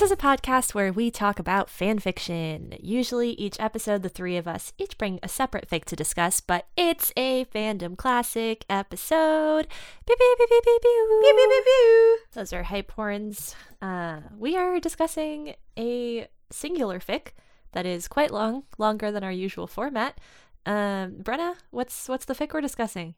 This is a podcast where we talk about fan fiction. Usually, each episode, the three of us each bring a separate fic to discuss, but it's a fandom classic episode. Pew, pew, pew, pew, pew, pew. Pew, pew, pew, pew. Those are hype horns. Uh, we are discussing a singular fic that is quite long, longer than our usual format. Um, Brenna, what's what's the fic we're discussing?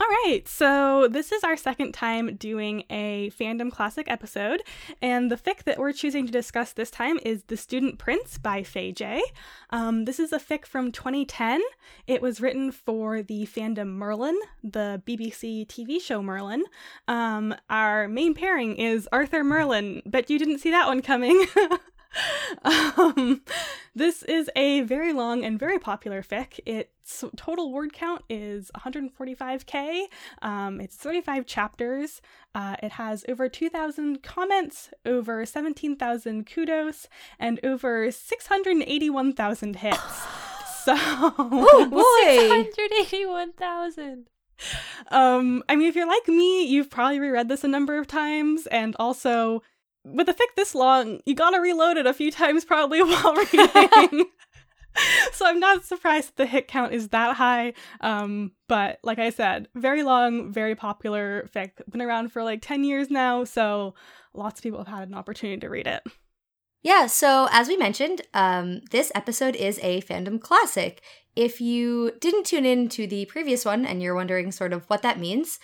All right, so this is our second time doing a fandom classic episode, and the fic that we're choosing to discuss this time is The Student Prince by Fayjay. Um, this is a fic from 2010. It was written for the fandom Merlin, the BBC TV show Merlin. Um, our main pairing is Arthur Merlin. Bet you didn't see that one coming. um, this is a very long and very popular fic. Its total word count is 145k. Um, it's 35 chapters. Uh, it has over 2,000 comments, over 17,000 kudos, and over 681,000 hits. so, Oh boy. 681,000. um, I mean, if you're like me, you've probably reread this a number of times, and also with a fic this long, you gotta reload it a few times probably while reading. so I'm not surprised the hit count is that high. Um, but like I said, very long, very popular fic. Been around for like 10 years now, so lots of people have had an opportunity to read it. Yeah, so as we mentioned, um, this episode is a fandom classic. If you didn't tune in to the previous one and you're wondering sort of what that means,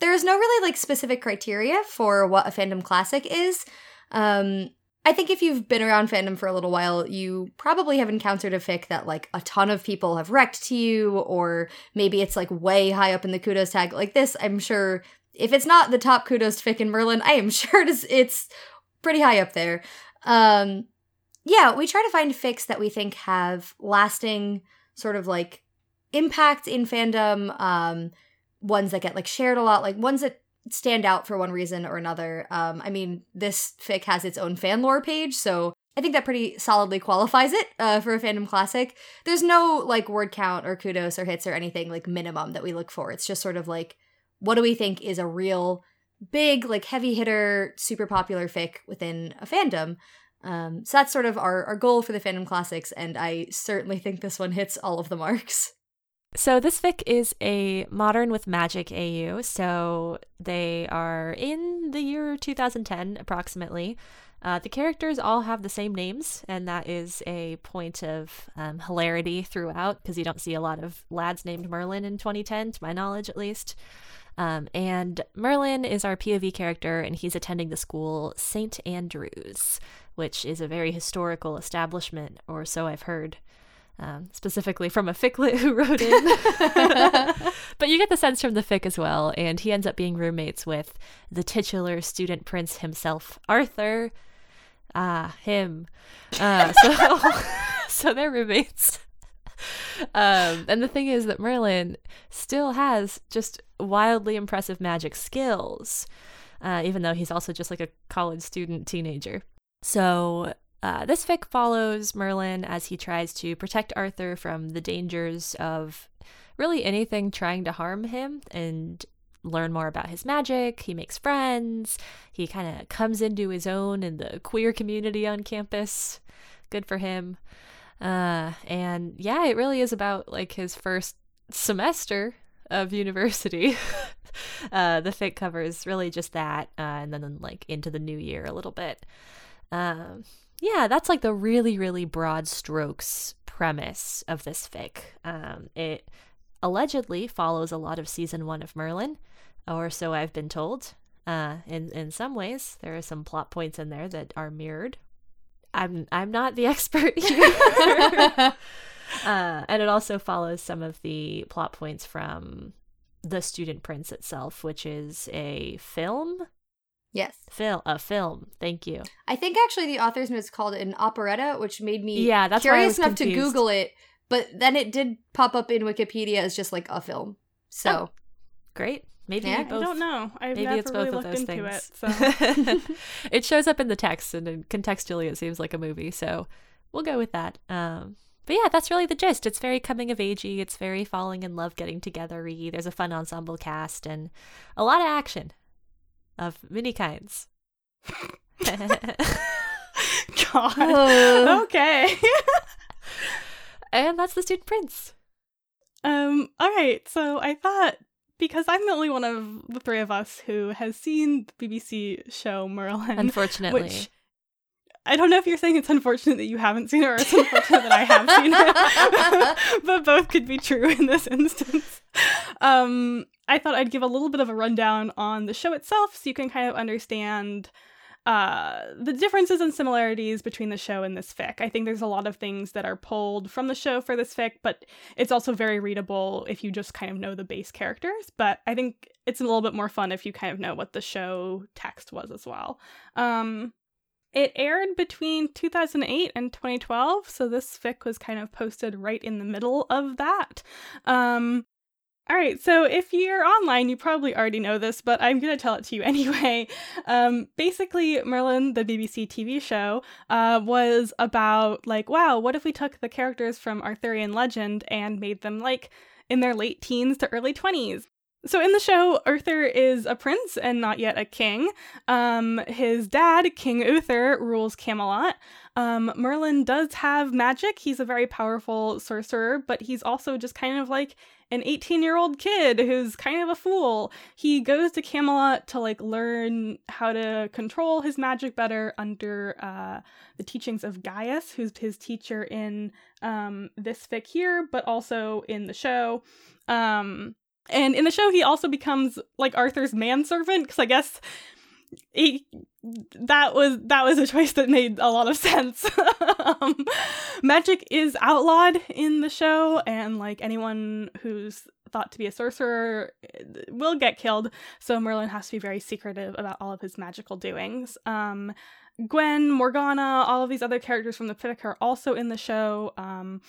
there is no really like specific criteria for what a fandom classic is. Um, I think if you've been around fandom for a little while, you probably have encountered a fic that like a ton of people have wrecked to you, or maybe it's like way high up in the kudos tag. Like this, I'm sure if it's not the top kudos fic in Merlin, I am sure it's, it's pretty high up there. Um, yeah, we try to find fics that we think have lasting sort of like impact in fandom. Um, ones that get like shared a lot, like ones that stand out for one reason or another. Um, I mean, this fic has its own Fanlore page, so I think that pretty solidly qualifies it uh, for a fandom classic. There's no like word count or kudos or hits or anything like minimum that we look for. It's just sort of like, what do we think is a real big, like heavy hitter, super popular fic within a fandom? Um, so that's sort of our, our goal for the fandom classics, and I certainly think this one hits all of the marks. So this fic is a modern with magic AU. So they are in the year 2010 approximately. Uh, the characters all have the same names, and that is a point of um, hilarity throughout because you don't see a lot of lads named Merlin in 2010, to my knowledge at least. Um, and Merlin is our POV character, and he's attending the school St. Andrews, which is a very historical establishment, or so I've heard um, specifically from a ficlet who wrote in. but you get the sense from the fic as well, and he ends up being roommates with the titular student prince himself, Arthur. Ah, him. Uh, so, so they're roommates. Um, and the thing is that Merlin still has just wildly impressive magic skills, uh, even though he's also just like a college student teenager. So uh, this fic follows Merlin as he tries to protect Arthur from the dangers of really anything trying to harm him and learn more about his magic. He makes friends. He kind of comes into his own in the queer community on campus. Good for him. Uh, and yeah, it really is about like his first semester of university. uh, the fic covers really just that, uh, and then like into the new year a little bit. Um, yeah, that's like the really, really broad strokes premise of this fic. Um, it allegedly follows a lot of season one of Merlin, or so I've been told. Uh, in in some ways, there are some plot points in there that are mirrored. I'm I'm not the expert here. uh, and it also follows some of the plot points from the Student Prince itself, which is a film Yes. Film, a film. Thank you. I think actually the author's notes called it an operetta, which made me Yeah, that's why I curious was enough to. Google it. But then it did pop up in Wikipedia as just like a film. So Great. Maybe Yeah, I I don't know. I've Maybe never it's both really of looked those into things. it. So it shows up in the text, and contextually, it seems like a movie. So we'll go with that. Um, but yeah, that's really the gist. It's very coming of agey. It's very falling in love, getting together. There's a fun ensemble cast and a lot of action of many kinds. God. Uh. okay. and that's the student prince. Um, all right, so I thought because I'm the only one of the three of us who has seen the BBC show Merlin, Unfortunately, which I don't know if you're saying it's unfortunate that you haven't seen it or it's unfortunate that I have seen it, but both could be true in this instance. Um, I thought I'd give a little bit of a rundown on the show itself so you can kind of understand uh, the differences and similarities between the show and this fic. I think there's a lot of things that are pulled from the show for this fic, but it's also very readable if you just kind of know the base characters. But I think it's a little bit more fun if you kind of know what the show text was as well. Um, it aired between 2008 and 2012, so this fic was kind of posted right in the middle of that. Um, all right, so if you're online, you probably already know this, but I'm going to tell it to you anyway. Um, basically, Merlin, the BBC TV show, uh, was about like, wow, what if we took the characters from Arthurian legend and made them like in their late teens to early 20s? So in the show, Arthur is a prince and not yet a king. Um, his dad, King Uther, rules Camelot. Um, Merlin does have magic. He's a very powerful sorcerer, but he's also just kind of like an 18 year old kid who's kind of a fool. He goes to Camelot to like learn how to control his magic better under uh, the teachings of Gaius, who's his teacher in um, this fic here, but also in the show. Um, and in the show, he also becomes like Arthur's manservant because I guess he that was that was a choice that made a lot of sense. um, magic is outlawed in the show, and like anyone who's thought to be a sorcerer eh, will get killed. So Merlin has to be very secretive about all of his magical doings. Um, Gwen, Morgana, all of these other characters from the fic are also in the show. Um,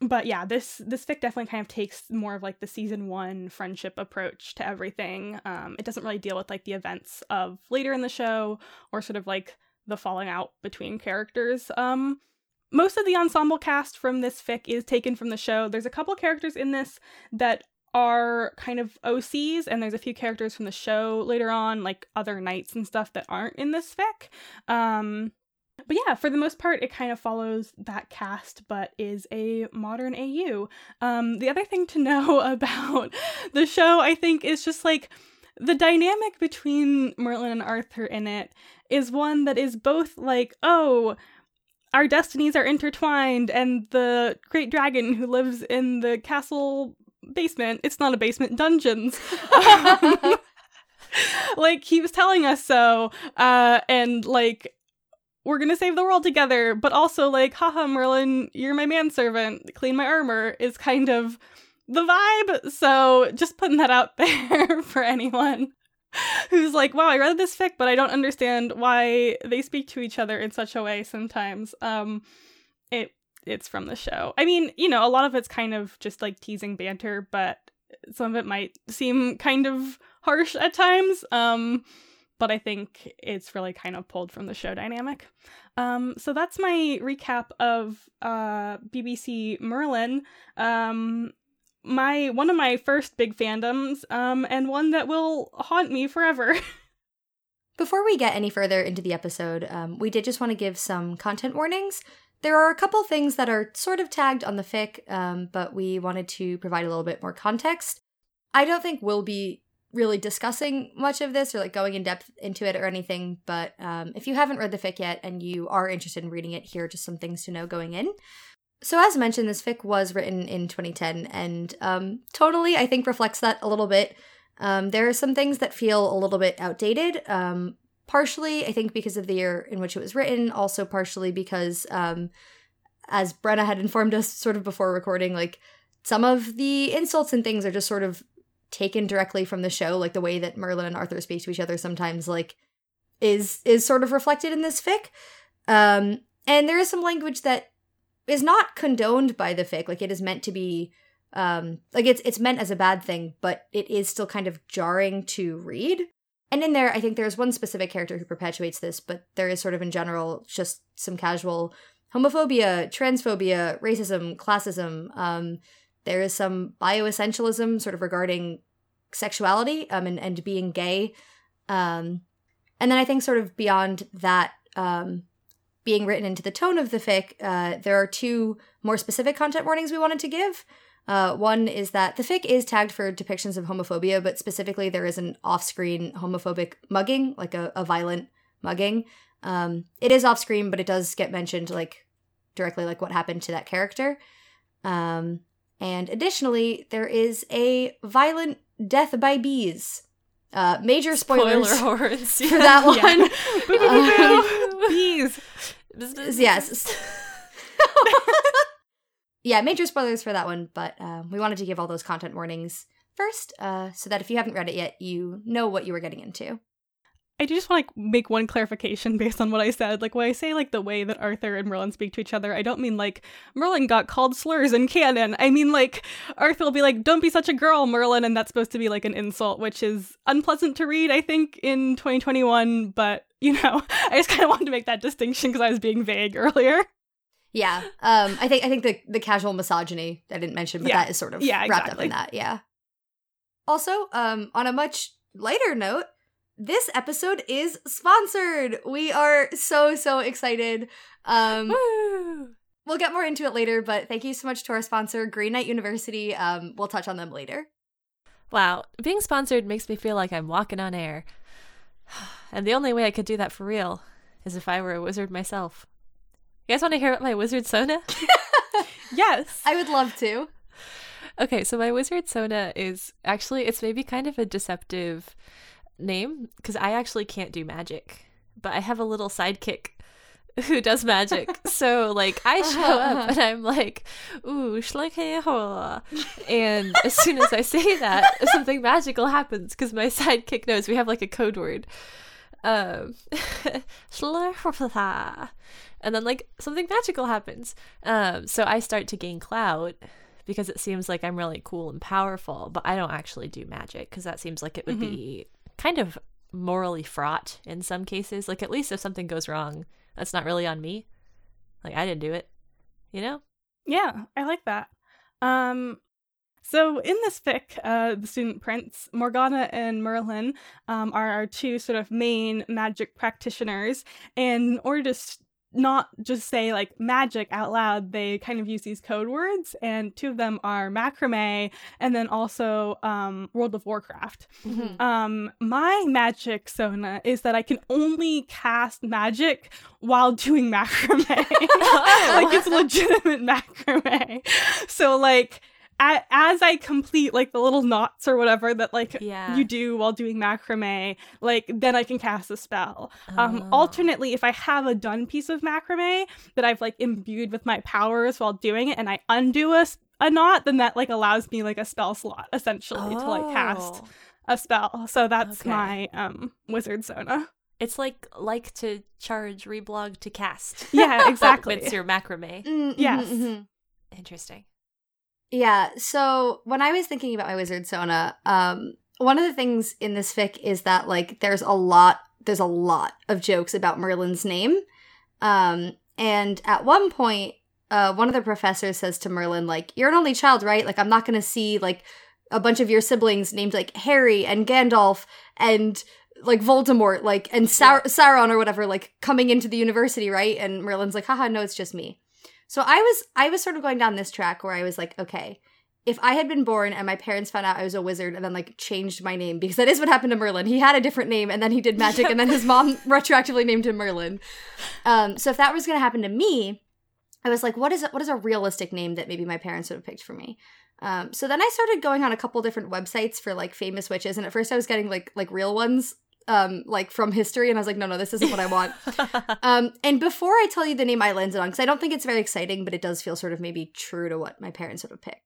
but yeah, this this fic definitely kind of takes more of like the season one friendship approach to everything. Um, it doesn't really deal with like the events of later in the show or sort of like the falling out between characters. Um, most of the ensemble cast from this fic is taken from the show. There's a couple characters in this that are kind of OCs, and there's a few characters from the show later on, like other knights and stuff that aren't in this fic. Um, but yeah, for the most part, it kind of follows that cast, but is a modern AU. Um, the other thing to know about the show, I think, is just like the dynamic between Merlin and Arthur in it is one that is both like, oh, our destinies are intertwined, and the great dragon who lives in the castle basement, it's not a basement, dungeons. like he was telling us so, uh, and like we're gonna save the world together, but also like, haha, Merlin, you're my manservant, clean my armor is kind of the vibe. So just putting that out there for anyone who's like, wow, I read this fic, but I don't understand why they speak to each other in such a way sometimes. Um, it it's from the show. I mean, you know, a lot of it's kind of just like teasing banter, but some of it might seem kind of harsh at times. Um, but I think it's really kind of pulled from the show dynamic. Um, so that's my recap of uh, BBC Merlin. Um, my one of my first big fandoms, um, and one that will haunt me forever. Before we get any further into the episode, um, we did just want to give some content warnings. There are a couple things that are sort of tagged on the fic, um, but we wanted to provide a little bit more context. I don't think we'll be really discussing much of this or like going in depth into it or anything, but um, if you haven't read the fic yet and you are interested in reading it, here are just some things to know going in. So, as mentioned, this fic was written in 2010 and um, totally, I think, reflects that a little bit. Um, there are some things that feel a little bit outdated, um, partially, I think, because of the year in which it was written, also partially because, um, as Brenna had informed us sort of before recording, like some of the insults and things are just sort of taken directly from the show, like the way that Merlin and Arthur speak to each other sometimes, like is is sort of reflected in this fic. Um, and there is some language that is not condoned by the fic. Like it is meant to be um like it's it's meant as a bad thing, but it is still kind of jarring to read. And in there, I think there's one specific character who perpetuates this, but there is sort of in general just some casual homophobia, transphobia, racism, classism. Um, there is some bioessentialism sort of regarding sexuality um, and, and being gay. Um, and then I think sort of beyond that, um, being written into the tone of the fic, uh, there are two more specific content warnings we wanted to give. Uh, one is that the fic is tagged for depictions of homophobia, but specifically there is an off-screen homophobic mugging, like a, a violent mugging. Um, it is off-screen, but it does get mentioned like directly, like what happened to that character. Um, and additionally, there is a violent death by bees. Uh, major spoilers Spoiler horns. for that one. Bees. yes. yeah, major spoilers for that one, but um, we wanted to give all those content warnings first, uh, so that if you haven't read it yet, you know what you were getting into. I do just want to like, make one clarification based on what I said. Like when I say like the way that Arthur and Merlin speak to each other, I don't mean like Merlin got called slurs in canon. I mean like Arthur will be like, "Don't be such a girl, Merlin," and that's supposed to be like an insult, which is unpleasant to read. I think in 2021, but you know, I just kind of wanted to make that distinction because I was being vague earlier. Yeah, um, I think I think the the casual misogyny I didn't mention, but Yeah. that is sort of Yeah, wrapped up in that. Yeah. Also, um, on a much lighter note, this episode is sponsored. We are so so excited. Um, Woo! we'll get more into it later, but thank you so much to our sponsor, Green Knight University. Um, we'll touch on them later. Wow, being sponsored makes me feel like I'm walking on air. And the only way I could do that for real is if I were a wizard myself. You guys want to hear about my wizard Sona? Yes. I would love to. Okay, so my wizard Sona is actually it's maybe kind of a deceptive name because I actually can't do magic, but I have a little sidekick who does magic. so like I show up and I'm like, "Ooh, and as soon as I say that, something magical happens because my sidekick knows we have like a code word. Um, and then like something magical happens. Um, so I start to gain clout because it seems like I'm really cool and powerful, but I don't actually do magic because that seems like it would be kind of morally fraught in some cases. Like at least if something goes wrong, that's not really on me. Like I didn't do it, you know? Yeah, I like that. Um, so in this fic, uh, the student prince Morgana and Merlin um, are our two sort of main magic practitioners, and in order to not just say like magic out loud, they kind of use these code words, and two of them are macrame and then also um, World of Warcraft. Um, my magic Sona is that I can only cast magic while doing macrame. like it's legitimate macrame. So like as I complete like the little knots or whatever that like Yeah. you do while doing macrame, like then I can cast a spell. Um, Oh. alternately, if I have a done piece of macrame that I've like imbued with my powers while doing it, and I undo a, a knot, then that like allows me like a spell slot essentially to like cast Oh. a spell. So that's Okay. my um wizard Sona. It's like like to charge reblog to cast. Yeah, exactly. It's your macrame. Mm, mhm, Yes. mhm. Interesting. Yeah, so when I was thinking about my wizard Sona, um, one of the things in this fic is that like there's a lot there's a lot of jokes about Merlin's name. Um, and at one point, uh, one of the professors says to Merlin, like, you're an only child, right? Like, I'm not gonna see like a bunch of your siblings named like Harry and Gandalf and like Voldemort, like and Sau- Sauron or whatever, like coming into the university, right? And Merlin's like, haha, no, it's just me. So I was I was sort of going down this track where I was like, okay, if I had been born and my parents found out I was a wizard and then like changed my name because that is what happened to Merlin. He had a different name and then he did magic and then his mom retroactively named him Merlin. Um, so if that was going to happen to me, I was like, what is it? What is a realistic name that maybe my parents would have picked for me? Um, so then I started going on a couple different websites for like famous witches, and at first I was getting like like real ones, um, like from history, and I was like, no, no, this isn't what I want. Um, and before I tell you the name I landed on, because I don't think it's very exciting, but it does feel sort of maybe true to what my parents would have picked.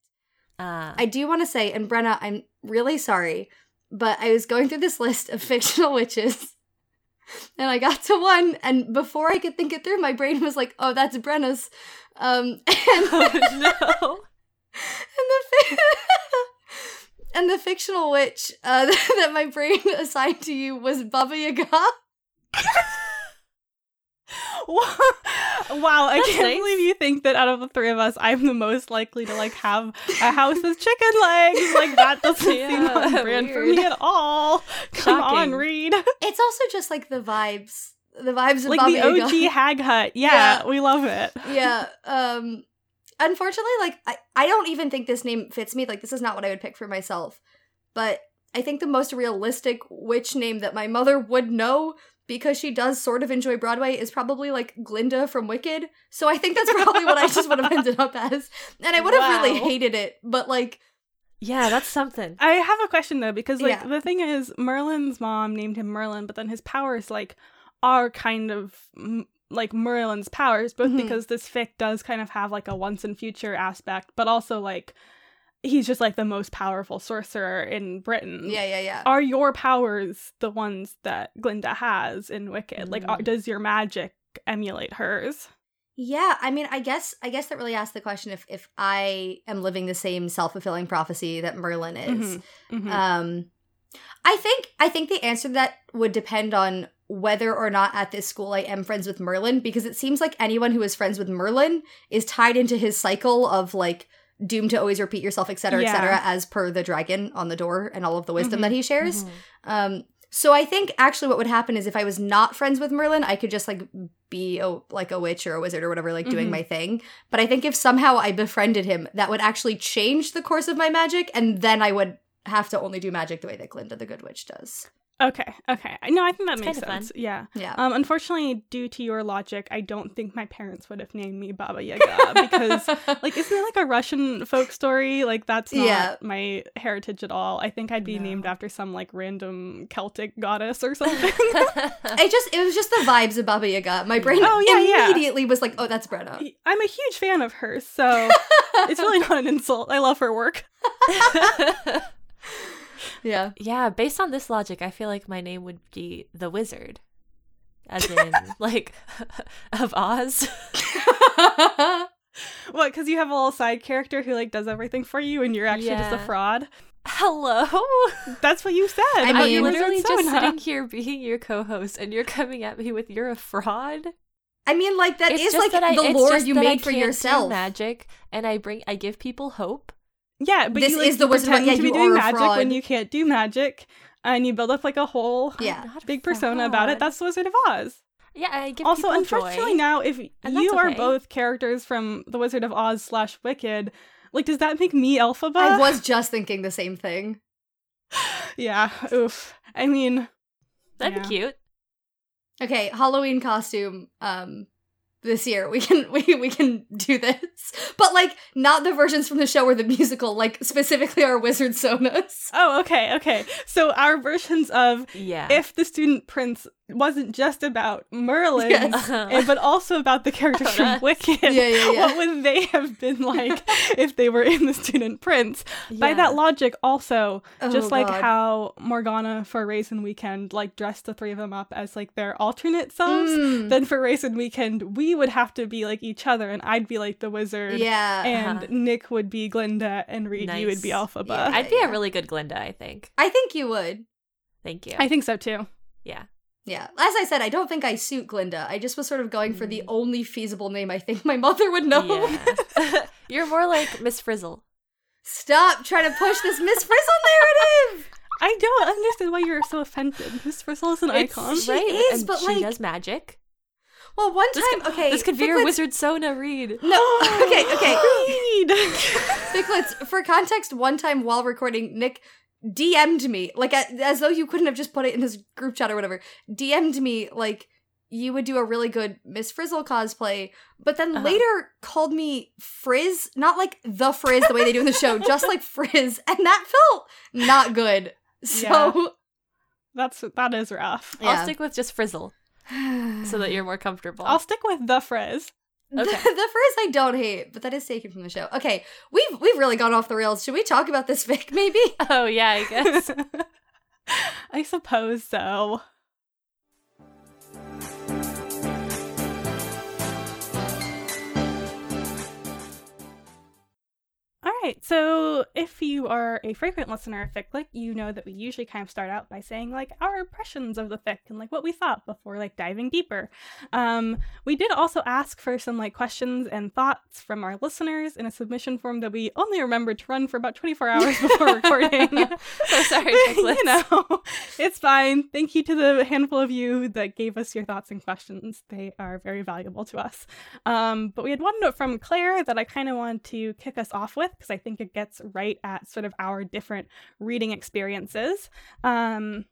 Ah. I do want to say, and Brenna, I'm really sorry, but I was going through this list of fictional witches, and I got to one, and before I could think it through, my brain was like, "Oh, that's Brenna's," um, and, oh, no. and the and the fictional witch uh, that my brain assigned to you was Baba Yaga. wow, I That's can't nice. believe you think that out of the three of us, I'm the most likely to like have a house with chicken legs. Like that doesn't seem Yeah, on brand for me at all. Come on, Shocking. Reed. It's also just like the vibes, the vibes of Like Baba the Yaga. OG Hag Hut. Yeah, Yeah. we love it. yeah. Um unfortunately, like I, I don't even think this name fits me. Like this is not what I would pick for myself. But I think the most realistic witch name that my mother would know because she does sort of enjoy Broadway is probably like Glinda from Wicked. So I think that's probably what I just would have ended up as. And I would have really hated it, but like Yeah, that's something. I have a question though, because like Yeah. the thing is, Merlin's mom named him Merlin, but then his powers like are kind of like Merlin's powers, both Mhm. because this fic does kind of have like a once and future aspect, but also like he's just like the most powerful sorcerer in Britain. yeah, yeah, yeah. Are your powers the ones that Glinda has in Wicked? Like, are, Mm. does your magic emulate hers? Yeah, I mean, I guess I guess that really asks the question if if I am living the same self fulfilling prophecy that Merlin is. Mhm, mhm. Um, I think I think the answer to that would depend on whether or not at this school I am friends with Merlin, because it seems like anyone who is friends with Merlin is tied into his cycle of like doomed to always repeat yourself, etc., Yeah. etc., as per the dragon on the door and all of the wisdom Mhm, that he shares. Mhm. Um, so I think actually what would happen is if I was not friends with Merlin, I could just like be a, like a witch or a wizard or whatever, like doing Mhm. my thing. But I think if somehow I befriended him, that would actually change the course of my magic, and then I would have to only do magic the way that Glinda the Good Witch does. Okay, okay. No, I think that It's makes sense. Yeah. Yeah. Um, unfortunately, due to your logic, I don't think my parents would have named me Baba Yaga because, like, isn't it like a Russian folk story? Like, that's not Yeah. my heritage at all. I think I'd be No. named after some like random Celtic goddess or something. I just it was just the vibes of Baba Yaga. My brain Oh, yeah, yeah. immediately was like, "Oh, that's Brenna." I'm a huge fan of hers, so it's really not an insult. I love her work. Yeah. yeah, based on this logic, I feel like my name would be the Wizard, as in like of Oz. What? Because you have a little side character who like does everything for you, and you're actually just a fraud. Hello. That's what you said. I about mean- your I'm literally just Sona. sitting here being your co-host, and you're coming at me with you're a fraud. I mean, like that is It's like that I- the it's lore you made for yourself. magic, and I bring I give people hope. Yeah, but This you, like, is the you Wizard pretend yeah, to be you doing are a magic when you can't do magic, and you build up like a whole Yeah. I'm big persona about it. That's the Wizard of Oz. yeah. I give also, unfortunately, joy. now if And you are okay. both characters from the Wizard of Oz slash Wicked, like, does that make me Elphaba? I was just thinking the same thing. yeah. Oof. I mean, that'd yeah. be cute. Okay, Halloween costume. Um, this year we can we we can do this, but like not the versions from the show or the musical. Like specifically our wizard sonas. oh, okay, okay. So our versions of Yeah. if the student prince wasn't just about Merlin, Yes. Uh-huh. and, but also about the characters from that's- Wicked. Yeah, yeah, yeah. What would they have been like if they were in the student prince? By that logic, also, Oh, just like God. how Morgana for Raisin Weekend like dressed the three of them up as like their alternate selves, Mm, then for Raisin Weekend we would have to be like each other, and I'd be like the wizard. yeah, And Uh-huh. Nick would be Glinda, and Reed, you would be Nice. Elphaba. Yeah. I'd be yeah. a really good Glinda. I think. I think you would. Thank you. I think so too. yeah. Yeah, as I said, I don't think I suit Glinda. I just was sort of going for the Mm. only feasible name I think my mother would know. Yeah. You're more like Miss Frizzle. Stop trying to push this Miss Frizzle narrative. I don't understand why you're so offended. Miss Frizzle is an It's icon. She right, is, and but, she like- does magic. Well, one This time, could, okay, this could be your wizard Sona Reed. No, okay, okay. Reed! Ficklets, for context, one time while recording, Nick DM'd me, like as though you couldn't have just put it in this group chat or whatever. DM'd me like you would do a really good Miss Frizzle cosplay, but then Uh-huh. later called me Frizz, not like the Frizz the way they do in the show, just like Frizz, and that felt not good. So That's that is rough. Yeah. I'll stick with just Frizzle so that you're more comfortable. I'll stick with the Frizz. The, Okay. the Frizz I don't hate, but that is taken from the show. Okay, we've we've really gone off the rails. Should we talk about this fic maybe? oh yeah, I guess. I suppose so. Right. So if you are a frequent listener of FicLick, you know that we usually kind of start out by saying like our impressions of the fic and like what we thought before like diving deeper. Um, we did also ask for some like questions and thoughts from our listeners in a submission form that we only remembered to run for about 24 hours before recording. so sorry, you know, it's fine. Thank you to the handful of you that gave us your thoughts and questions. They are very valuable to us. Um, but we had one note from Claire that I kind of want to kick us off with because I think it gets right at sort of our different reading experiences. Um,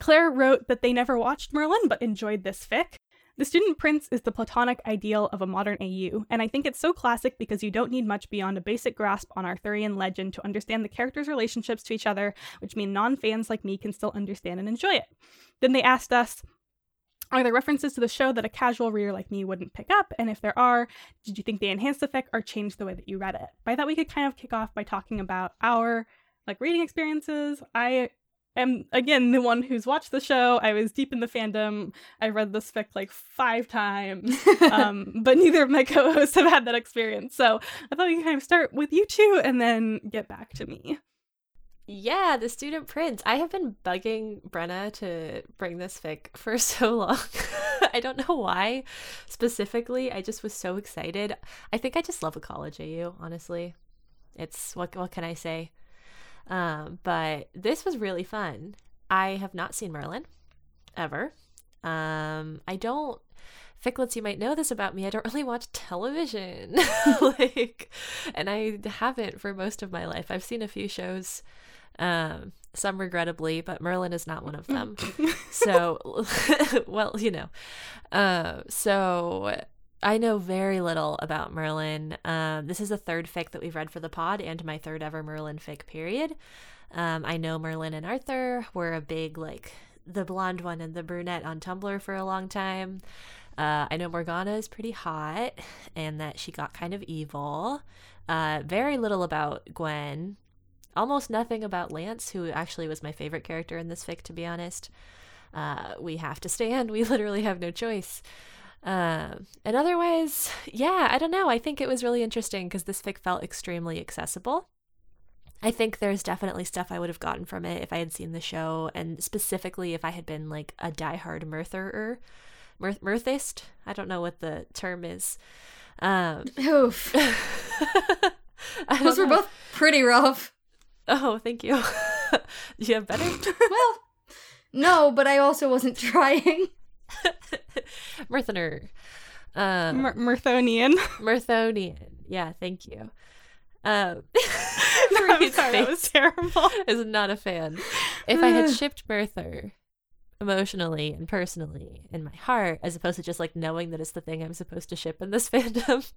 Claire wrote that they never watched Merlin but enjoyed this fic. The student prince is the platonic ideal of a modern AU, and I think it's so classic because you don't need much beyond a basic grasp on Arthurian legend to understand the characters' relationships to each other, which mean non fans like me can still understand and enjoy it. Then they asked us, are there references to the show that a casual reader like me wouldn't pick up? And if there are, did you think they enhanced the fic or changed the way that you read it? But I thought we could kind of kick off by talking about our like reading experiences. I am again the one who's watched the show. I was deep in the fandom. I read this fic like five times, um, but neither of my co-hosts have had that experience. So I thought we could kind of start with you two and then get back to me. Yeah, the student prince. I have been bugging Brenna to bring this fic for so long. I don't know why specifically. I just was so excited. I think I just love a college AU, honestly. It's what what can I say? Um, but this was really fun. I have not seen Merlin ever. Um, I don't Ficklets, you might know this about me. I don't really watch television. like and I haven't for most of my life. I've seen a few shows um, some regrettably, but Merlin is not one of them. so, well, you know. Uh, so I know very little about Merlin. Um, this is the third fic that we've read for the pod and my third ever Merlin fic, period. Um, I know Merlin and Arthur were a big, like, the blonde one and the brunette on Tumblr for a long time. Uh, I know Morgana is pretty hot and that she got kind of evil. Uh, very little about Gwen almost nothing about Lance, who actually was my favorite character in this fic, to be honest. Uh, we have to stand. We literally have no choice. Uh, and otherwise, yeah, I don't know. I think it was really interesting because this fic felt extremely accessible. I think there's definitely stuff I would have gotten from it if I had seen the show, and specifically if I had been like a diehard Merthur Mirth- Mirthist. I don't know what the term is. Um, Oof. Those were both pretty rough. Oh, thank you. You have better? well, no, but I also wasn't trying. Mirthoner. Um, Mer- Mirthonian. Mirthonian. Yeah, thank you. Um, I'm sorry, that was terrible. Is not a fan. If I had shipped Merthur emotionally and personally in my heart, as opposed to just like knowing that it's the thing I'm supposed to ship in this fandom,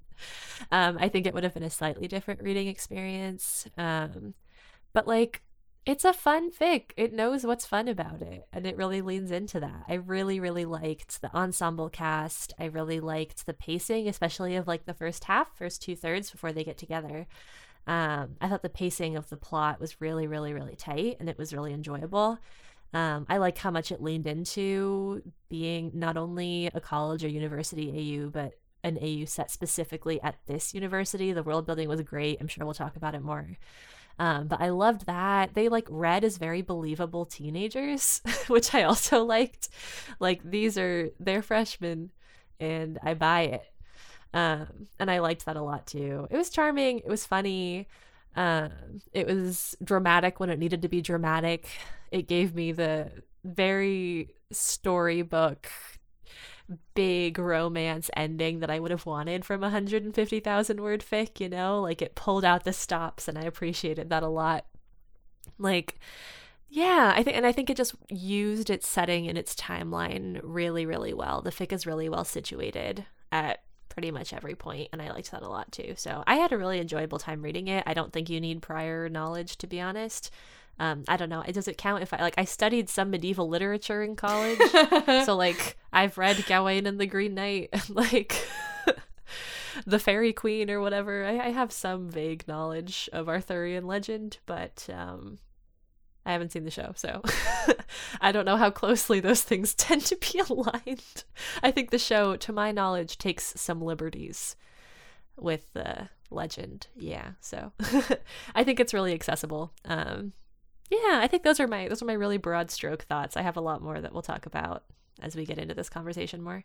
um, I think it would have been a slightly different reading experience. Um, but like, it's a fun fic. It knows what's fun about it, and it really leans into that. I really, really liked the ensemble cast. I really liked the pacing, especially of like the first half, first two thirds before they get together. Um, I thought the pacing of the plot was really, really, really tight, and it was really enjoyable. Um, I like how much it leaned into being not only a college or university AU, but an AU set specifically at this university. The world building was great. I'm sure we'll talk about it more. Um, but I loved that. They like read as very believable teenagers, which I also liked. Like these are they're freshmen and I buy it. Um, and I liked that a lot too. It was charming, it was funny. Um, it was dramatic when it needed to be dramatic. It gave me the very storybook big romance ending that I would have wanted from a 150,000 word fic, you know? Like it pulled out the stops and I appreciated that a lot. Like yeah, I think and I think it just used its setting and its timeline really really well. The fic is really well situated at pretty much every point and I liked that a lot too. So, I had a really enjoyable time reading it. I don't think you need prior knowledge to be honest um, I don't know. It does it count if I like I studied some medieval literature in college, so like I've read Gawain and the Green Knight and like the Faerie Queene or whatever. I, I have some vague knowledge of Arthurian legend, but um, I haven't seen the show, so I don't know how closely those things tend to be aligned. I think the show, to my knowledge, takes some liberties with the legend. Yeah, so I think it's really accessible. Um, yeah, I think those are my those are my really broad stroke thoughts. I have a lot more that we'll talk about as we get into this conversation more.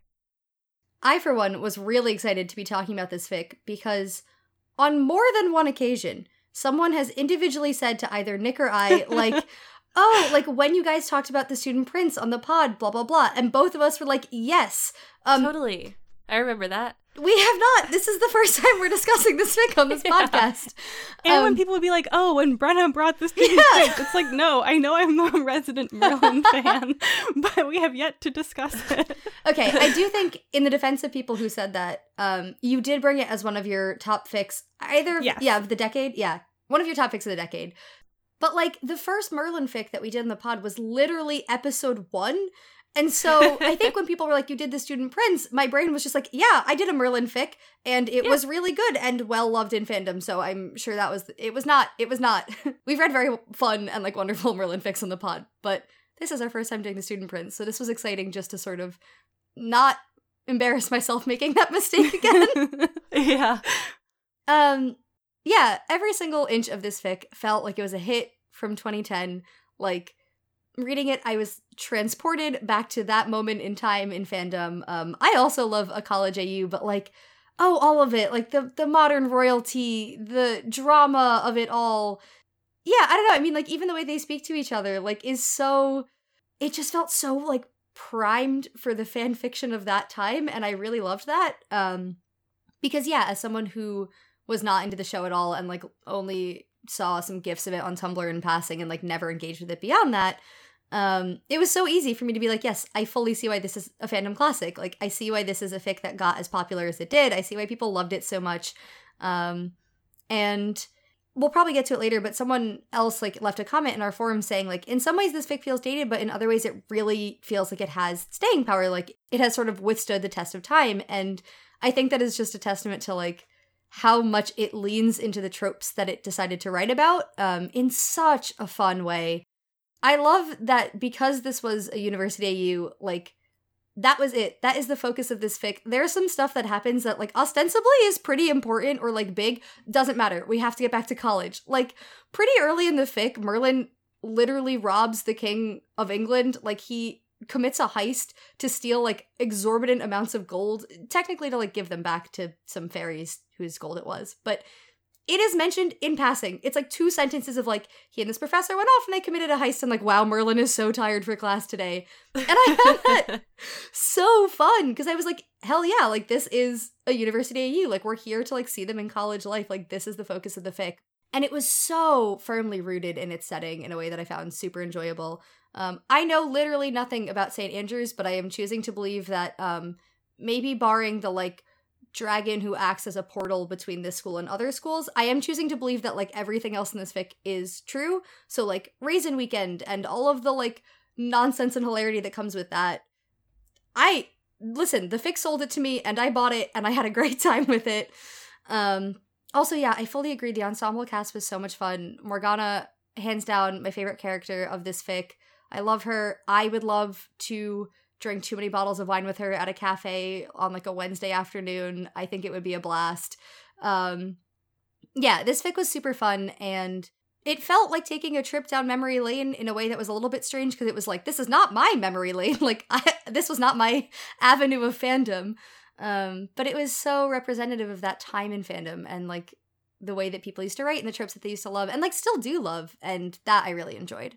I, for one, was really excited to be talking about this fic because on more than one occasion, someone has individually said to either Nick or I, like, oh, like when you guys talked about the student prince on the pod, blah, blah, blah. And both of us were like, yes. Um, totally. I remember that. We have not. This is the first time we're discussing this fic on this yeah. podcast. And um, when people would be like, "Oh, when Brenna brought this to yeah. fic," it's like, no, I know I'm the resident Merlin fan, but we have yet to discuss it. Okay, I do think, in the defense of people who said that, um, you did bring it as one of your top fics, either, yes. yeah, of the decade, yeah, one of your top fics of the decade. But like the first Merlin fic that we did in the pod was literally episode one. And so I think when people were like, you did the student prince, my brain was just like, yeah, I did a Merlin fic and it yeah. was really good and well loved in fandom. So I'm sure that was, it was not, it was not. We've read very fun and like wonderful Merlin fics on the pod, but this is our first time doing the student prince. So this was exciting just to sort of not embarrass myself making that mistake again. yeah. Um, yeah, every single inch of this fic felt like it was a hit from 2010. Like, reading it, I was transported back to that moment in time in fandom. Um, I also love a college AU, but like, oh, all of it, like the the modern royalty, the drama of it all. Yeah, I don't know. I mean, like even the way they speak to each other, like, is so. It just felt so like primed for the fan fiction of that time, and I really loved that. Um, because yeah, as someone who was not into the show at all and like only saw some gifs of it on Tumblr in passing and like never engaged with it beyond that um it was so easy for me to be like yes i fully see why this is a fandom classic. Like i see why this is a fic that got as popular as it did. I see why people loved it so much. Um and we'll probably get to it later but someone else like left a comment in our forum saying like in some ways this fic feels dated but in other ways it really feels like it has staying power. Like it has sort of withstood the test of time. And i think that is just a testament to like how much it leans into the tropes that it decided to write about um, in such a fun way I love that because this was a university AU, like that was it. That is the focus of this fic. There's some stuff that happens that like ostensibly is pretty important or like big. Doesn't matter. We have to get back to college. Like pretty early in the fic, Merlin literally robs the king of England. Like he commits a heist to steal like exorbitant amounts of gold, technically to like give them back to some fairies whose gold it was. But it is mentioned in passing. It's like two sentences of like he and this professor went off and they committed a heist and like wow Merlin is so tired for class today. And I found that so fun because I was like hell yeah, like this is a university AU. Like we're here to like see them in college life. Like this is the focus of the fic. And it was so firmly rooted in its setting in a way that I found super enjoyable. Um, I know literally nothing about St. Andrews, but I am choosing to believe that um, maybe barring the like dragon who acts as a portal between this school and other schools. I am choosing to believe that like everything else in this fic is true. So like Raisin Weekend and all of the like nonsense and hilarity that comes with that. I listen, the fic sold it to me and I bought it and I had a great time with it. Um also yeah, I fully agree the ensemble cast was so much fun. Morgana hands down my favorite character of this fic. I love her. I would love to drink too many bottles of wine with her at a cafe on like a Wednesday afternoon. I think it would be a blast. Um, yeah, this fic was super fun and it felt like taking a trip down memory lane in a way that was a little bit strange because it was like this is not my memory lane like I, this was not my avenue of fandom um, but it was so representative of that time in fandom and like the way that people used to write and the tropes that they used to love and like still do love and that i really enjoyed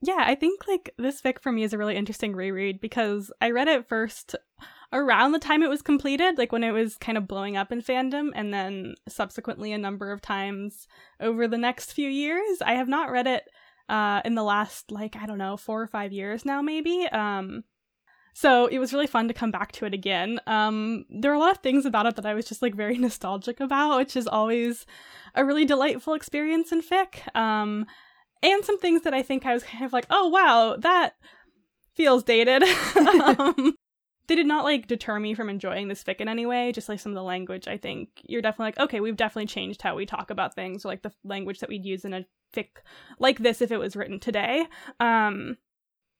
yeah, I think like this fic for me is a really interesting reread because I read it first around the time it was completed, like when it was kind of blowing up in fandom, and then subsequently a number of times over the next few years. I have not read it uh, in the last like I don't know four or five years now, maybe. Um, so it was really fun to come back to it again. Um, there are a lot of things about it that I was just like very nostalgic about, which is always a really delightful experience in fic. Um, and some things that I think I was kind of like, oh wow, that feels dated. um, they did not like deter me from enjoying this fic in any way. Just like some of the language, I think you're definitely like, okay, we've definitely changed how we talk about things, or like the language that we'd use in a fic like this if it was written today. Um,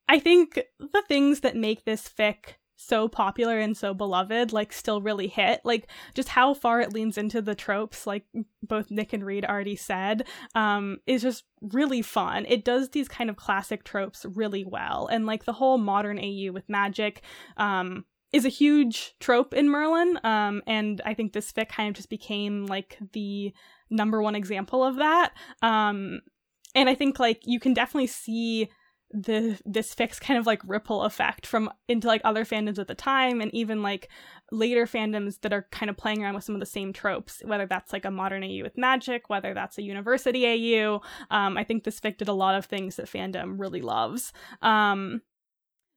I think the things that make this fic so popular and so beloved like still really hit. Like just how far it leans into the tropes like both nick and reed already said um is just really fun. It does these kind of classic tropes really well. And like the whole modern au with magic um is a huge trope in merlin um and i think this fic kind of just became like the number one example of that. Um and i think like you can definitely see the this fics kind of like ripple effect from into like other fandoms at the time and even like later fandoms that are kind of playing around with some of the same tropes whether that's like a modern au with magic whether that's a university au um, i think this fic did a lot of things that fandom really loves. Um,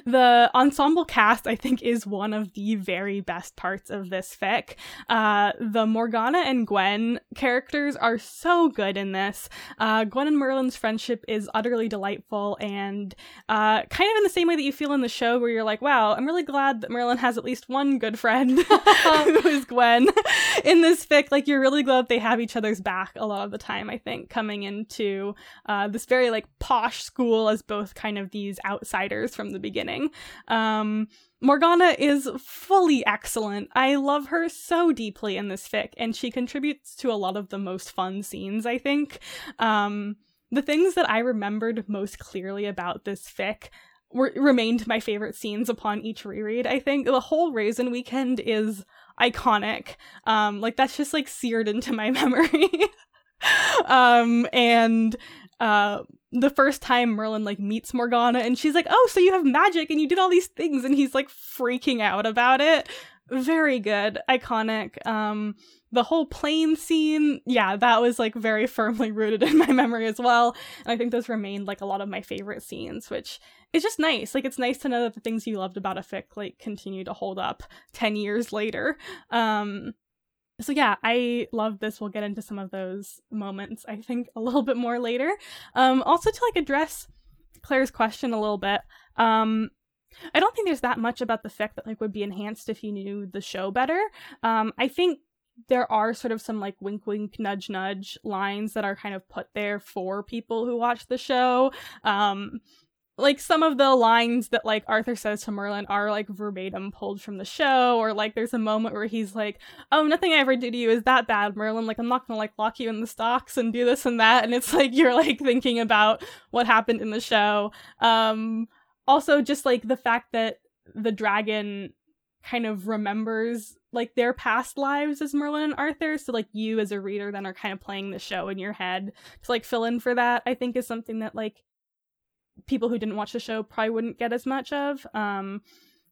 the ensemble cast, I think, is one of the very best parts of this fic. Uh, the Morgana and Gwen characters are so good in this. Uh, Gwen and Merlin's friendship is utterly delightful and uh, kind of in the same way that you feel in the show, where you're like, wow, I'm really glad that Merlin has at least one good friend who is Gwen in this fic. Like, you're really glad they have each other's back a lot of the time, I think, coming into uh, this very like posh school as both kind of these outsiders from the beginning beginning. Um, Morgana is fully excellent. I love her so deeply in this fic, and she contributes to a lot of the most fun scenes, I think. Um, the things that I remembered most clearly about this fic were, remained my favorite scenes upon each reread. I think the whole Raisin Weekend is iconic. Um, like that's just like seared into my memory. um, and uh, the first time Merlin like meets Morgana and she's like, "Oh, so you have magic and you did all these things," and he's like freaking out about it. Very good, iconic. Um, the whole plane scene, yeah, that was like very firmly rooted in my memory as well. And I think those remained like a lot of my favorite scenes, which is just nice. Like it's nice to know that the things you loved about a fic like continue to hold up ten years later. Um, so yeah, I love this. We'll get into some of those moments, I think, a little bit more later. Um, also to like address Claire's question a little bit. Um, I don't think there's that much about the fic that like would be enhanced if you knew the show better. Um, I think there are sort of some like wink wink nudge nudge lines that are kind of put there for people who watch the show. Um, like some of the lines that like Arthur says to Merlin are like verbatim pulled from the show, or like there's a moment where he's like, "Oh, nothing I ever do to you is that bad, Merlin. Like I'm not gonna like lock you in the stocks and do this and that." And it's like you're like thinking about what happened in the show. Um, also, just like the fact that the dragon kind of remembers like their past lives as Merlin and Arthur. So like you as a reader then are kind of playing the show in your head to like fill in for that. I think is something that like people who didn't watch the show probably wouldn't get as much of. Um,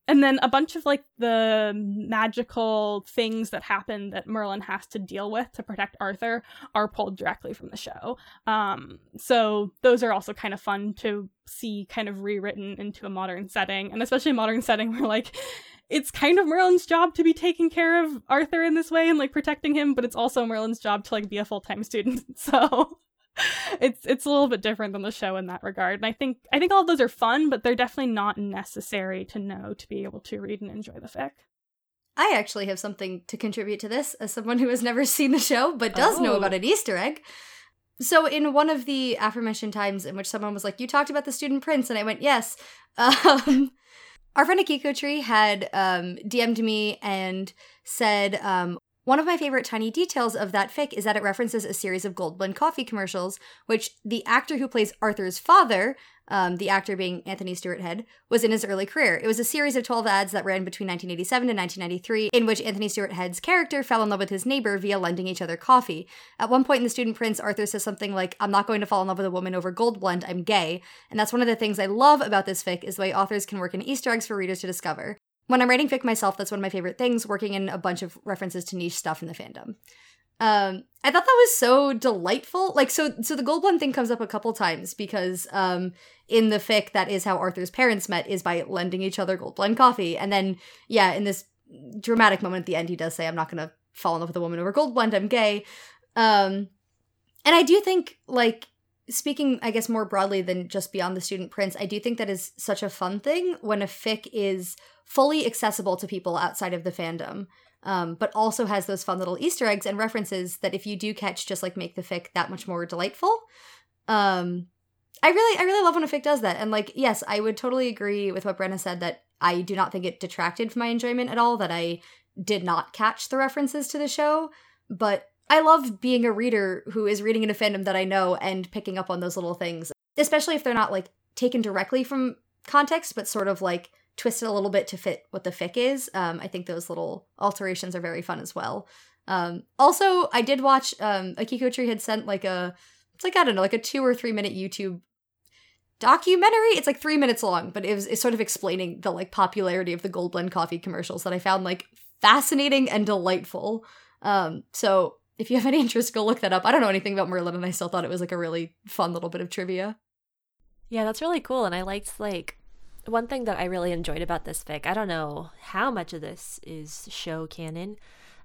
and then a bunch of like the magical things that happen that Merlin has to deal with to protect Arthur are pulled directly from the show. Um, so those are also kind of fun to see kind of rewritten into a modern setting, and especially a modern setting where like it's kind of Merlin's job to be taking care of Arthur in this way and like protecting him, but it's also Merlin's job to like be a full time student. So it's it's a little bit different than the show in that regard. And I think I think all of those are fun, but they're definitely not necessary to know to be able to read and enjoy the fic. I actually have something to contribute to this as someone who has never seen the show but does oh. know about an Easter egg. So, in one of the aforementioned times in which someone was like, "You talked about the student prince," and I went, "Yes." Um, our friend Akiko Tree had um, DM'd me and said, um, one of my favorite tiny details of that fic is that it references a series of Gold Blend coffee commercials, which the actor who plays Arthur's father, um, the actor being Anthony Stewart Head, was in his early career. It was a series of 12 ads that ran between 1987 and 1993, in which Anthony Stewart Head's character fell in love with his neighbor via lending each other coffee. At one point in The Student Prince, Arthur says something like, I'm not going to fall in love with a woman over Gold Blend, I'm gay. And that's one of the things I love about this fic is the way authors can work in Easter eggs for readers to discover. When I'm writing fic myself, that's one of my favorite things, working in a bunch of references to niche stuff in the fandom. Um, I thought that was so delightful. Like, so, so the gold blend thing comes up a couple times because, um, in the fic, that is how Arthur's parents met, is by lending each other gold blend coffee. And then, yeah, in this dramatic moment at the end, he does say, I'm not gonna fall in love with a woman over gold blend, I'm gay. Um, and I do think, like, speaking, I guess, more broadly than just beyond the student prince, I do think that is such a fun thing when a fic is fully accessible to people outside of the fandom, um, but also has those fun little Easter eggs and references that if you do catch, just like make the fic that much more delightful. Um, I really, I really love when a fic does that. And like, yes, I would totally agree with what Brenna said that I do not think it detracted from my enjoyment at all. That I did not catch the references to the show, but I love being a reader who is reading in a fandom that I know and picking up on those little things, especially if they're not like taken directly from context, but sort of like twisted a little bit to fit what the fic is. Um, I think those little alterations are very fun as well. Um, also, I did watch um, Akiko Tree had sent like a, it's like I don't know, like a two or three minute YouTube documentary. It's like three minutes long, but it was it's sort of explaining the like popularity of the Gold Blend coffee commercials that I found like fascinating and delightful. Um, so if you have any interest, go look that up. I don't know anything about Merlin, and I still thought it was like a really fun little bit of trivia. Yeah, that's really cool, and I liked like one thing that I really enjoyed about this fic. I don't know how much of this is show canon,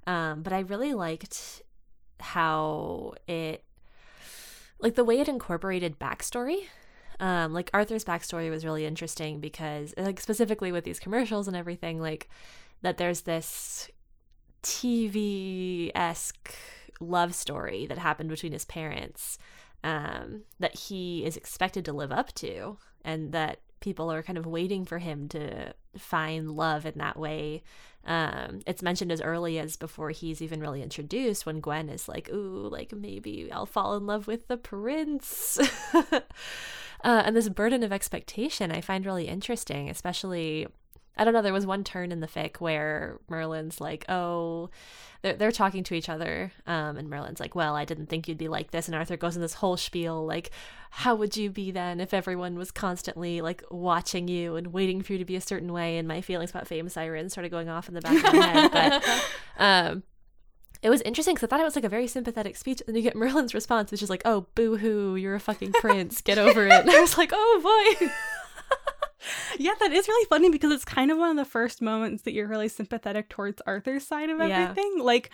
um, but I really liked how it like the way it incorporated backstory um, like Arthur's backstory was really interesting because, like, specifically with these commercials and everything, like, that there's this TV esque love story that happened between his parents um, that he is expected to live up to, and that people are kind of waiting for him to find love in that way. Um, it's mentioned as early as before he's even really introduced when Gwen is like, Ooh, like maybe I'll fall in love with the prince. Uh, and this burden of expectation I find really interesting, especially. I don't know. There was one turn in the fic where Merlin's like, "Oh, they're they're talking to each other," um, and Merlin's like, "Well, I didn't think you'd be like this," and Arthur goes in this whole spiel like, "How would you be then if everyone was constantly like watching you and waiting for you to be a certain way?" And my feelings about fame sirens started going off in the back of my head, but um, it was interesting because I thought it was like a very sympathetic speech, and then you get Merlin's response, which is like, "Oh, boo hoo, you're a fucking prince, get over it." And I was like, "Oh boy." Yeah, that is really funny because it's kind of one of the first moments that you're really sympathetic towards Arthur's side of everything. Yeah. Like,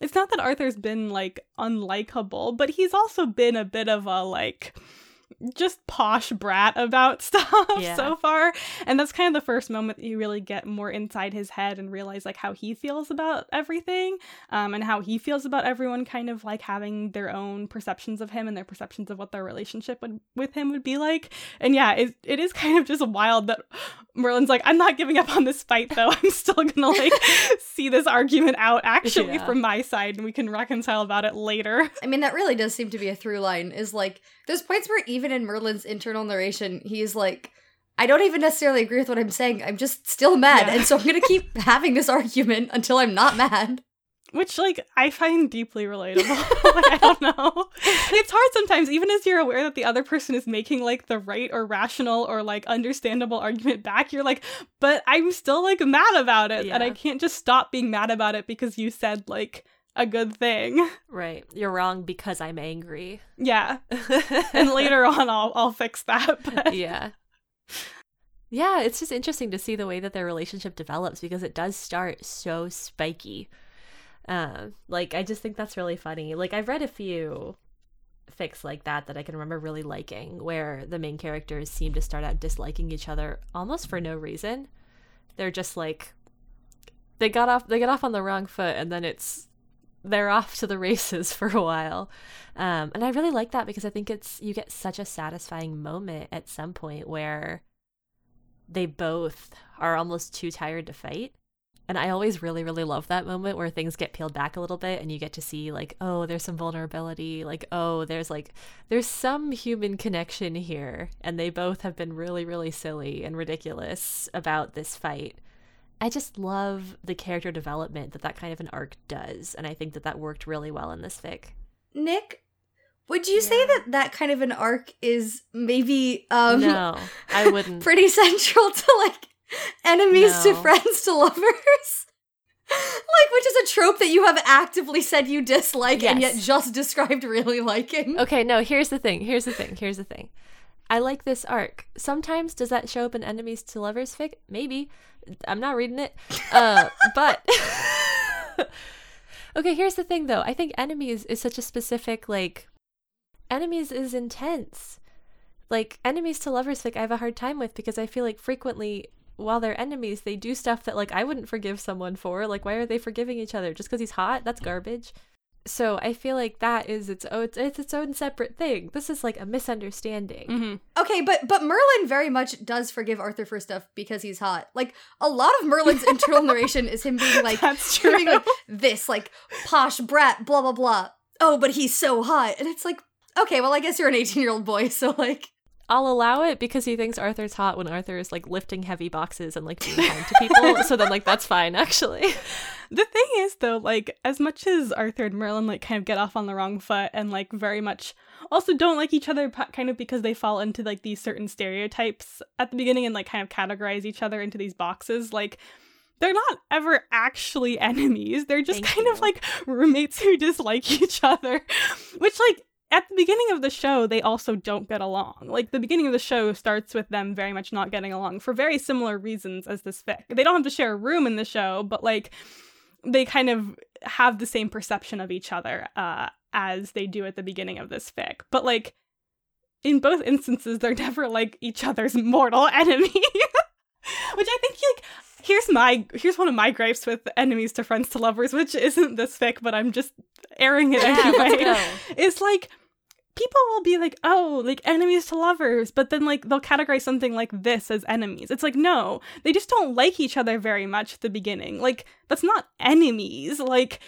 it's not that Arthur's been like unlikable, but he's also been a bit of a like just posh brat about stuff yeah. so far. And that's kind of the first moment that you really get more inside his head and realize like how he feels about everything um, and how he feels about everyone kind of like having their own perceptions of him and their perceptions of what their relationship would, with him would be like. And yeah, it, it is kind of just wild that Merlin's like, I'm not giving up on this fight though. I'm still gonna like see this argument out actually yeah. from my side and we can reconcile about it later. I mean, that really does seem to be a through line is like, there's points where even in Merlin's internal narration, he's like, I don't even necessarily agree with what I'm saying. I'm just still mad. Yeah. And so I'm going to keep having this argument until I'm not mad. Which, like, I find deeply relatable. like, I don't know. It's hard sometimes, even as you're aware that the other person is making, like, the right or rational or, like, understandable argument back. You're like, but I'm still, like, mad about it. Yeah. And I can't just stop being mad about it because you said, like, a good thing. Right. You're wrong because I'm angry. Yeah. and later on I'll I'll fix that. But. Yeah. Yeah, it's just interesting to see the way that their relationship develops because it does start so spiky. Um, like I just think that's really funny. Like I've read a few fics like that that I can remember really liking where the main characters seem to start out disliking each other almost for no reason. They're just like they got off they get off on the wrong foot and then it's they're off to the races for a while. Um, and I really like that because I think it's you get such a satisfying moment at some point where they both are almost too tired to fight. And I always really, really love that moment where things get peeled back a little bit and you get to see, like, oh, there's some vulnerability. Like, oh, there's like, there's some human connection here. And they both have been really, really silly and ridiculous about this fight. I just love the character development that that kind of an arc does, and I think that that worked really well in this fic. Nick, would you yeah. say that that kind of an arc is maybe um No, I wouldn't. pretty central to like enemies no. to friends to lovers? like which is a trope that you have actively said you dislike yes. and yet just described really liking. Okay, no, here's the thing. Here's the thing. Here's the thing. I like this arc. Sometimes does that show up in enemies to lovers fic? Maybe. I'm not reading it. Uh, but okay, here's the thing though. I think enemies is such a specific like enemies is intense. Like enemies to lovers fic I have a hard time with because I feel like frequently while they're enemies, they do stuff that like I wouldn't forgive someone for. Like why are they forgiving each other? Just because he's hot? That's garbage. So I feel like that is its own it's its own separate thing. This is like a misunderstanding. Mhm. Okay, but but Merlin very much does forgive Arthur for stuff because he's hot. Like a lot of Merlin's internal narration is him being like, That's him true. being like this, like posh brat, blah blah blah. Oh, but he's so hot, and it's like, okay, well, I guess you're an 18 year old boy, so like, I'll allow it because he thinks Arthur's hot when Arthur is like lifting heavy boxes and like being kind to people. so then like that's fine actually. The thing is, though, like as much as Arthur and Merlin like kind of get off on the wrong foot and like very much also don't like each other, kind of because they fall into like these certain stereotypes at the beginning and like kind of categorize each other into these boxes. Like they're not ever actually enemies. They're just Thank kind of like roommates who dislike each other, which like. At the beginning of the show, they also don't get along. Like, the beginning of the show starts with them very much not getting along for very similar reasons as this fic. They don't have to share a room in the show, but like, they kind of have the same perception of each other uh, as they do at the beginning of this fic. But like in both instances, they're never like each other's mortal enemy. which I think like here's my here's one of my gripes with enemies to friends to lovers, which isn't this fic, but I'm just airing it Yeah, anyway. go. It's like people will be like, oh, like enemies to lovers, but then like they'll categorize something like this as enemies. It's like, no, they just don't like each other very much at the beginning. Like, that's not enemies. Like,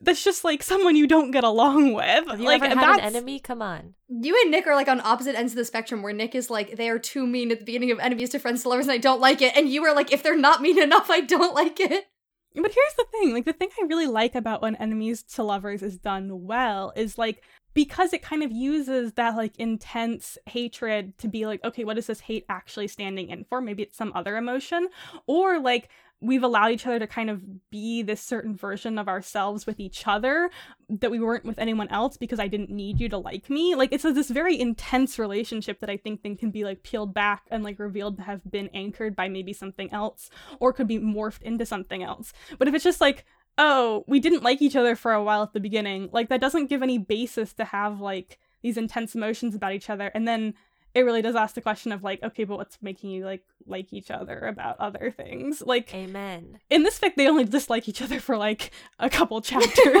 that's just like someone you don't get along with. Have you like, ever had that's an enemy? Come on. you and Nick are like on opposite ends of the spectrum, where Nick is like, they are too mean at the beginning of enemies to friends to lovers, and I don't like it, and you are like, if they're not mean enough, I don't like it. But here's the thing like, the thing I really like about when enemies to lovers is done well is like, because it kind of uses that like intense hatred to be like, okay, what is this hate actually standing in for? Maybe it's some other emotion. Or like, we've allowed each other to kind of be this certain version of ourselves with each other that we weren't with anyone else because I didn't need you to like me. Like it's this very intense relationship that I think then can be like peeled back and like revealed to have been anchored by maybe something else or could be morphed into something else. But if it's just like, oh, we didn't like each other for a while at the beginning, like that doesn't give any basis to have like these intense emotions about each other. And then it really does ask the question of like, okay, but what's making you like like each other about other things? Like Amen. in this fic, they only dislike each other for like a couple chapters. but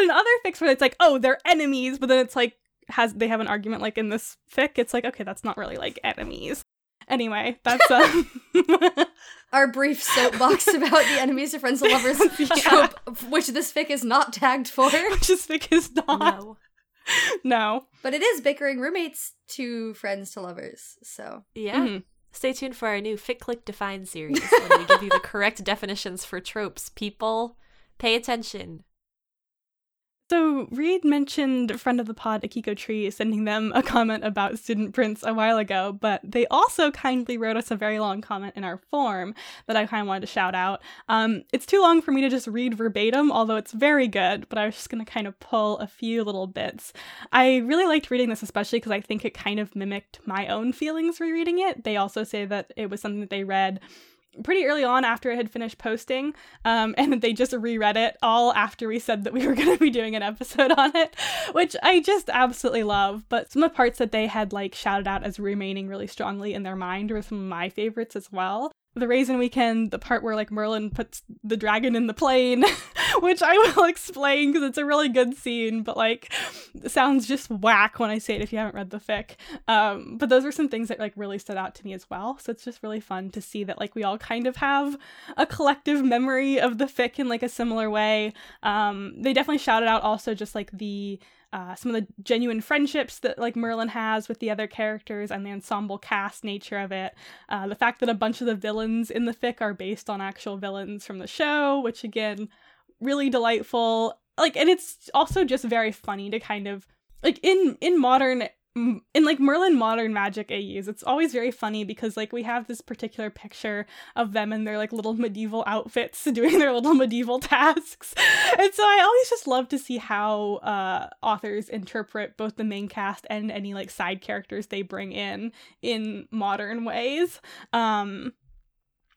in other fics where it's like, oh, they're enemies, but then it's like has they have an argument like in this fic, it's like, okay, that's not really like enemies. Anyway, that's um Our brief soapbox about the enemies to friends to lovers Yeah. trope, which this fic is not tagged for. which this fic is not. No. No. But it is bickering roommates to friends to lovers, so. Yeah. Mhm. Stay tuned for our new Fic Click Define series when we give you the correct definitions for tropes. People, pay attention. So Reed mentioned a friend of the pod Akiko Tree sending them a comment about Student Prince a while ago, but they also kindly wrote us a very long comment in our form that I kind of wanted to shout out. Um, it's too long for me to just read verbatim, although it's very good, but I was just going to kind of pull a few little bits. I really liked reading this, especially because I think it kind of mimicked my own feelings rereading it. They also say that it was something that they read pretty early on after it had finished posting um, and they just reread it all after we said that we were going to be doing an episode on it which i just absolutely love. But some of the parts that they had like shouted out as remaining really strongly in their mind were some of my favorites as well the Raisin Weekend, the part where like Merlin puts the dragon in the plane, which I will explain because it's a really good scene, but like sounds just whack when I say it if you haven't read the fic. Um, but those were some things that like really stood out to me as well. So it's just really fun to see that like we all kind of have a collective memory of the fic in like a similar way. Um, they definitely shouted out also just like the uh, some of the genuine friendships that like Merlin has with the other characters and the ensemble cast nature of it. Uh, the fact that a bunch of the villains in the fic are based on actual villains from the show, which again, really delightful. Like, and it's also just very funny to kind of like in in modern in like Merlin modern magic AUs, it's always very funny because like we have this particular picture of them in their like little medieval outfits doing their little medieval tasks. And so I always just love to see how uh authors interpret both the main cast and any like side characters they bring in in modern ways. Um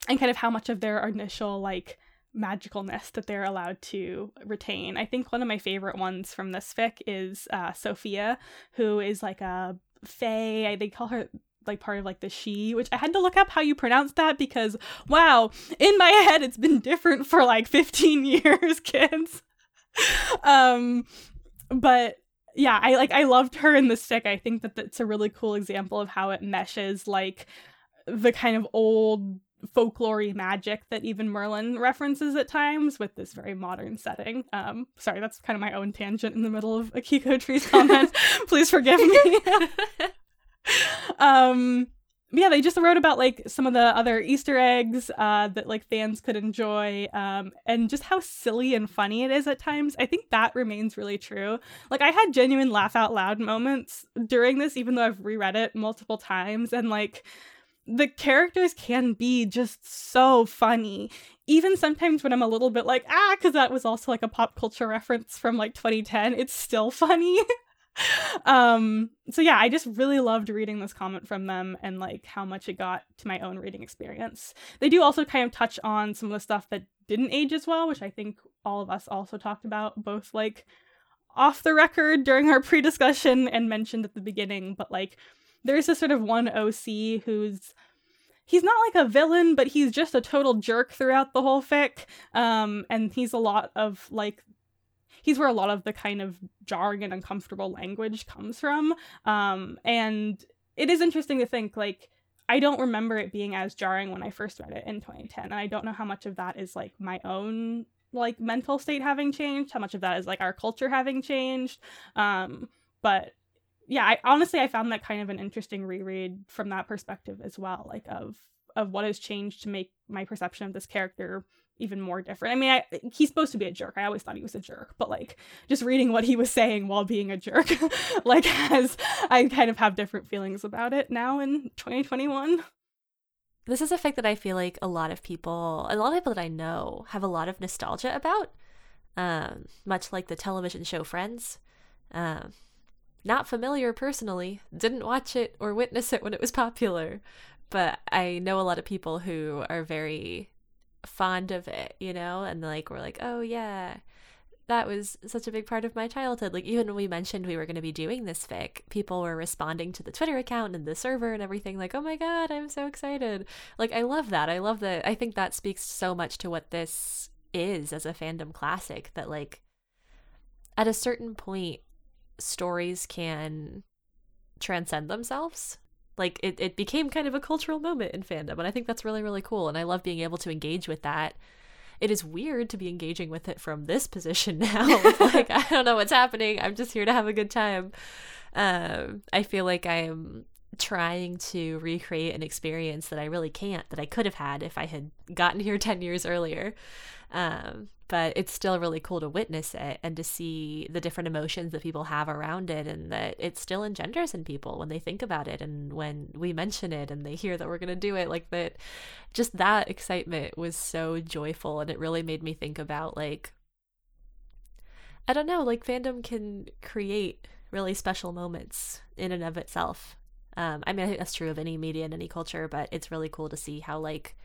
and kind of how much of their initial like magicalness that they're allowed to retain. I think one of my favorite ones from this fic is uh, Sophia, who is like a fae. They call her like part of like the Sidhe, which I had to look up how you pronounce that because wow, in my head it's been different for like 15 years, kids. um, but yeah, I like I loved her in the stick. I think that that's a really cool example of how it meshes like the kind of old folklore magic that even Merlin references at times with this very modern setting. Um, sorry, that's kind of my own tangent in the middle of Akiko Tree's comment. Please forgive me. um, yeah, they just wrote about like some of the other Easter eggs uh, that like fans could enjoy, um, and just how silly and funny it is at times. I think that remains really true. Like I had genuine laugh out loud moments during this, even though I've reread it multiple times, and like the characters can be just so funny. Even sometimes when I'm a little bit like, ah, because that was also like a pop culture reference from like 2010, it's still funny. um so yeah i just really loved reading this comment from them and like how much it got to my own reading experience they do also kind of touch on some of the stuff that didn't age as well which i think all of us also talked about both like off the record during our pre-discussion and mentioned at the beginning but like there's this sort of one OC who's he's not like a villain, but he's just a total jerk throughout the whole fic. Um, and he's a lot of like he's where a lot of the kind of jarring and uncomfortable language comes from. Um, and it is interesting to think like I don't remember it being as jarring when I first read it in 2010, and I don't know how much of that is like my own like mental state having changed, how much of that is like our culture having changed. Um, but yeah, I honestly I found that kind of an interesting reread from that perspective as well, like of of what has changed to make my perception of this character even more different. I mean, I, he's supposed to be a jerk. I always thought he was a jerk, but like just reading what he was saying while being a jerk, like as I kind of have different feelings about it now in 2021. This is a fact that I feel like a lot of people, a lot of people that I know, have a lot of nostalgia about. Um, much like the television show Friends. Um, not familiar personally, didn't watch it or witness it when it was popular, but I know a lot of people who are very fond of it, you know, and like we're like, oh yeah, that was such a big part of my childhood. Like even when we mentioned we were going to be doing this fic, people were responding to the Twitter account and the server and everything like, "Oh my god, I'm so excited." Like I love that. I love that. I think that speaks so much to what this is as a fandom classic that like at a certain point stories can transcend themselves. Like it, it became kind of a cultural moment in fandom, and I think that's really, really cool. And I love being able to engage with that. It is weird to be engaging with it from this position now. like I don't know what's happening. I'm just here to have a good time. Um, I feel like I am trying to recreate an experience that I really can't, that I could have had if I had gotten here 10 years earlier. Um, but it's still really cool to witness it and to see the different emotions that people have around it and that it still engenders in people when they think about it and when we mention it and they hear that we're going to do it like that just that excitement was so joyful and it really made me think about like I don't know like fandom can create really special moments in and of itself um, I mean, I think that's true of any media and any culture, but it's really cool to see how like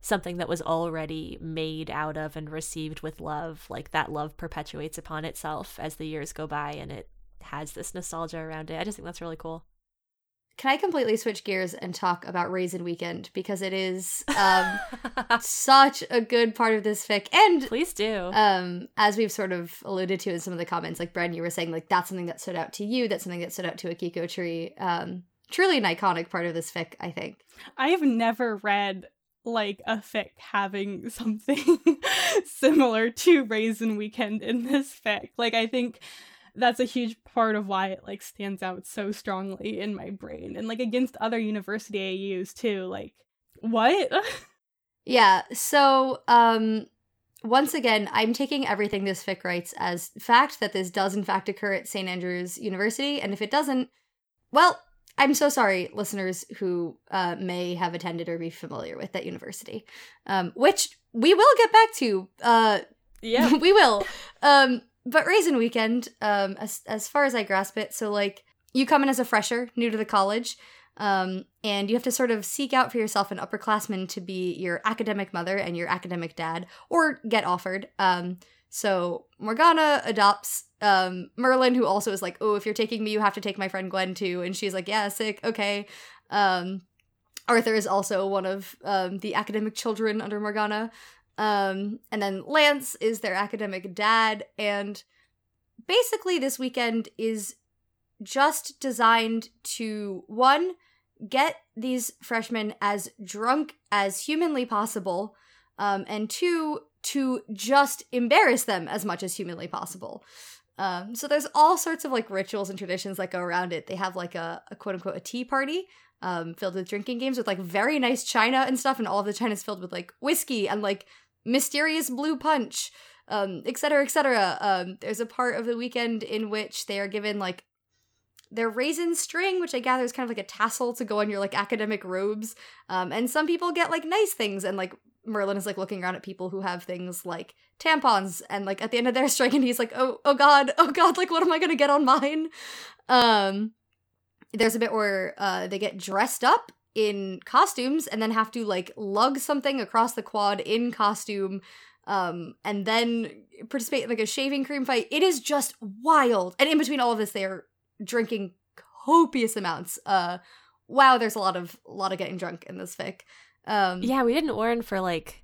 something that was already made out of and received with love, like that love perpetuates upon itself as the years go by and it has this nostalgia around it. I just think that's really cool. Can I completely switch gears and talk about Raisin Weekend because it is um, such a good part of this fic, and please do. Um, as we've sort of alluded to in some of the comments, like Bren, you were saying, like that's something that stood out to you. That's something that stood out to Akiko Tree. Um, truly an iconic part of this fic, I think. I have never read like a fic having something similar to Raisin Weekend in this fic. Like I think that's a huge part of why it like stands out so strongly in my brain and like against other university AUs too. Like what? yeah, so um once again, I'm taking everything this fic writes as fact that this does in fact occur at St. Andrews University, and if it doesn't, well, I'm so sorry, listeners who uh, may have attended or be familiar with that university, um, which we will get back to. Uh, yeah, we will. Um, but Raisin Weekend, um, as as far as I grasp it, so like you come in as a fresher, new to the college, um, and you have to sort of seek out for yourself an upperclassman to be your academic mother and your academic dad, or get offered. Um, so Morgana adopts um, Merlin, who also is like, "Oh, if you're taking me, you have to take my friend Gwen too," and she's like, "Yeah, sick, okay." Um, Arthur is also one of um, the academic children under Morgana, Um, and then Lance is their academic dad, and basically this weekend is just designed to one get these freshmen as drunk as humanly possible, um, and two to just embarrass them as much as humanly possible. Um, so there's all sorts of like rituals and traditions that go around it. They have like a, a quote unquote a tea party um, filled with drinking games with like very nice china and stuff, and all of the china is filled with like whiskey and like mysterious blue punch, um, etc. etc. Um, there's a part of the weekend in which they are given like their raisin string, which I gather is kind of like a tassel to go on your like academic robes. Um, and some people get like nice things, and like Merlin is like looking around at people who have things like tampons, and like at the end of their string, and he's like, "Oh, oh God, oh God, like what am I gonna get on mine?" Um, there's a bit where uh, they get dressed up in costumes and then have to like lug something across the quad in costume um and then participate in like a shaving cream fight. It is just wild. And in between all of this they are drinking copious amounts. Uh wow there's a lot of a lot of getting drunk in this fic um yeah we didn't warn for like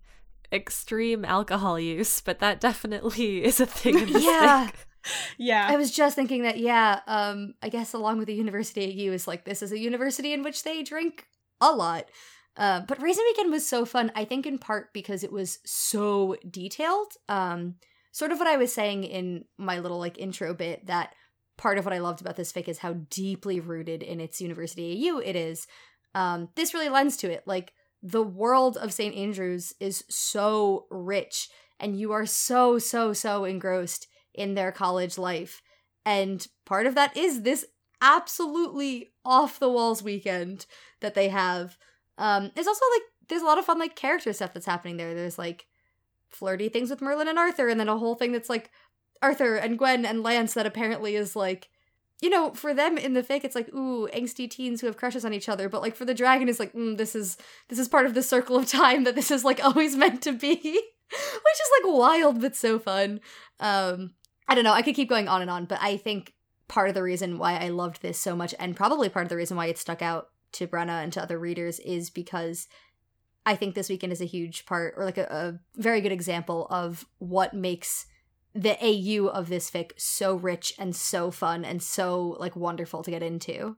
extreme alcohol use but that definitely is a thing Yeah. fic. Yeah. I was just thinking that, yeah, um, I guess along with the University AU is like this is a university in which they drink a lot. Uh, but Raisin Weekend was so fun, I think in part because it was so detailed. Um, sort of what I was saying in my little like intro bit that part of what I loved about this fic is how deeply rooted in its University AU it is. Um, this really lends to it. Like the world of St. Andrews is so rich, and you are so, so, so engrossed in their college life. And part of that is this absolutely off the walls weekend that they have. Um, there's also like there's a lot of fun like character stuff that's happening there. There's like flirty things with Merlin and Arthur, and then a whole thing that's like Arthur and Gwen and Lance that apparently is like you know, for them in the fic, it's like ooh, angsty teens who have crushes on each other. But like for the dragon, it's like mm, this is this is part of the circle of time that this is like always meant to be, which is like wild but so fun. Um, I don't know. I could keep going on and on, but I think part of the reason why I loved this so much, and probably part of the reason why it stuck out to Brenna and to other readers, is because I think this weekend is a huge part, or like a, a very good example of what makes the AU of this fic so rich and so fun and so like wonderful to get into.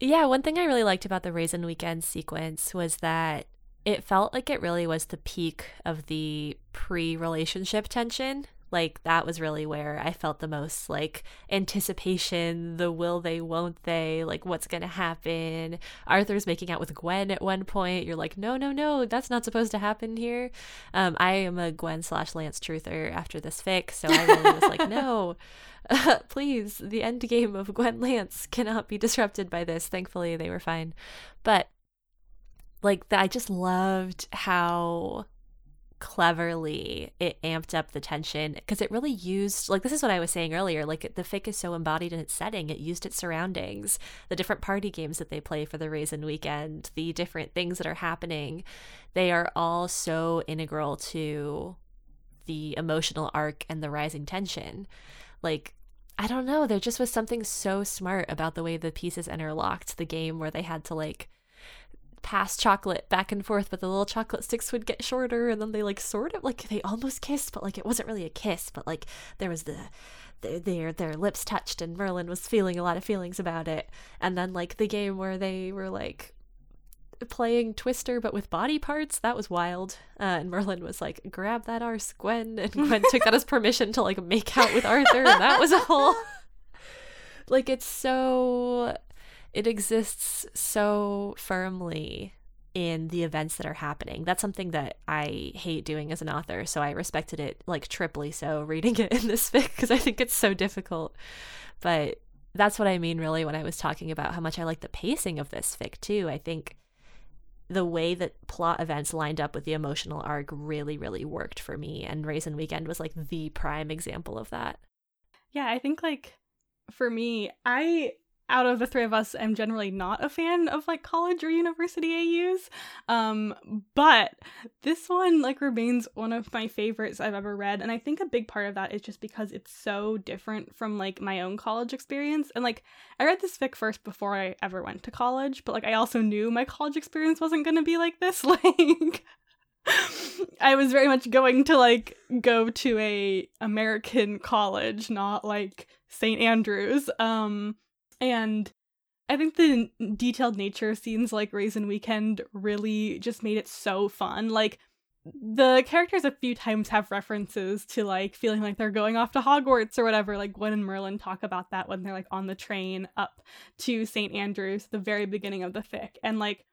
Yeah, one thing I really liked about the Raisin Weekend sequence was that it felt like it really was the peak of the pre relationship tension. Like, that was really where I felt the most like anticipation, the will they, won't they, like what's gonna happen. Arthur's making out with Gwen at one point. You're like, no, no, no, that's not supposed to happen here. Um, I am a Gwen slash Lance truther after this fic, so I really was like, no. please, the end game of Gwen Lance cannot be disrupted by this. Thankfully, they were fine. But like I just loved how cleverly it amped up the tension because it really used like this is what I was saying earlier like the fic is so embodied in its setting it used its surroundings the different party games that they play for the raisin weekend the different things that are happening they are all so integral to the emotional arc and the rising tension like I don't know. There just was something so smart about the way the pieces interlocked. The game where they had to like pass chocolate back and forth, but the little chocolate sticks would get shorter, and then they like sort of like they almost kissed, but like it wasn't really a kiss, but like there was the their their, their lips touched, and Merlin was feeling a lot of feelings about it. And then like the game where they were like playing Twister but with body parts. That was wild. Uh, and Merlin was like, "Grab that arse, Gwen," and Gwen took that as permission to like make out with Arthur, and that was a whole. like it's so, it exists so firmly in the events that are happening. That's something that I hate doing as an author, so I respected it like triply so reading it in this fic because I think it's so difficult. But that's what I mean really when I was talking about how much I like the pacing of this fic too. I think the way that plot events lined up with the emotional arc really, really worked for me. And Raisin Weekend was like the prime example of that. Yeah, I think like for me, I out of the three of us am generally not a fan of like college or university AUs. Um, but this one like remains one of my favorites I've ever read. And I think a big part of that is just because it's so different from like my own college experience. And like I read this fic first before I ever went to college, but like I also knew my college experience wasn't gonna be like this. Like I was very much going to like go to a American college, not like St. Andrews. Um and I think the detailed nature scenes like Raisin Weekend really just made it so fun. Like the characters a few times have references to like feeling like they're going off to Hogwarts or whatever. Like Gwen and Merlin talk about that when they're like on the train up to St. Andrews at the very beginning of the fic. And like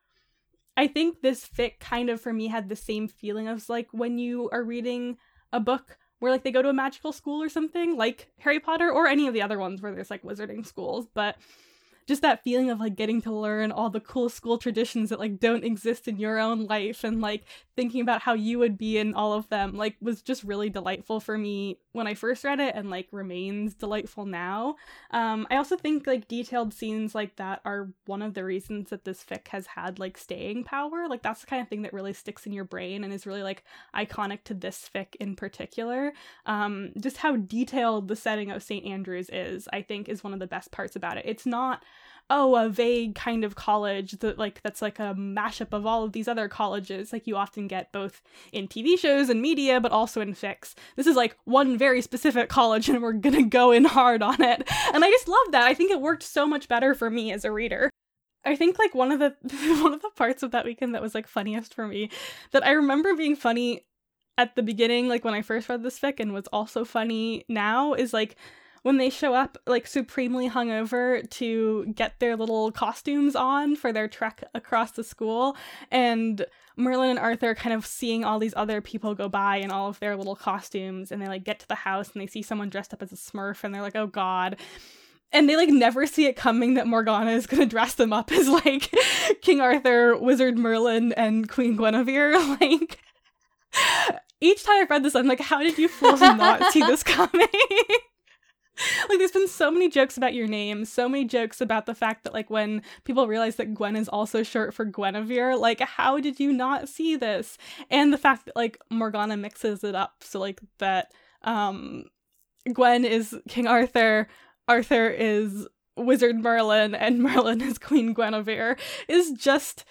I think this fic kind of for me had the same feeling as like when you are reading a book where like they go to a magical school or something, like Harry Potter or any of the other ones where there's like wizarding schools, but just that feeling of like getting to learn all the cool school traditions that like don't exist in your own life and like thinking about how you would be in all of them like was just really delightful for me when I first read it and like remains delightful now. Um, I also think like detailed scenes like that are one of the reasons that this fic has had like staying power. Like that's the kind of thing that really sticks in your brain and is really like iconic to this fic in particular. Um, just how detailed the setting of St. Andrews is, I think, is one of the best parts about it. It's not oh a vague kind of college that like that's like a mashup of all of these other colleges. Like you often get both in tv shows and media but also in fics. This is like one very specific college and we're gonna go in hard on it. And i just love that. I think it worked so much better for me as a reader. I think like one of the one of the parts of that weekend that was like funniest for me that I remember being funny at the beginning like when I first read this fic and was also funny now is like when they show up like supremely hungover to get their little costumes on for their trek across the school and Merlin and Arthur kind of seeing all these other people go by in all of their little costumes and they like get to the house and they see someone dressed up as a smurf and they're like oh god and they like never see it coming that Morgana is gonna dress them up as like King Arthur, Wizard Merlin, and Queen Guinevere. Like each time I've read this, I'm like, how did you fools not see this coming? like there's been so many jokes about your name, so many jokes about the fact that like when people realize that Gwen is also short for Guinevere, like how did you not see this? And the fact that like Morgana mixes it up so like that um Gwen is King Arthur, Arthur is Wizard Merlin, and Merlin is Queen Guinevere is just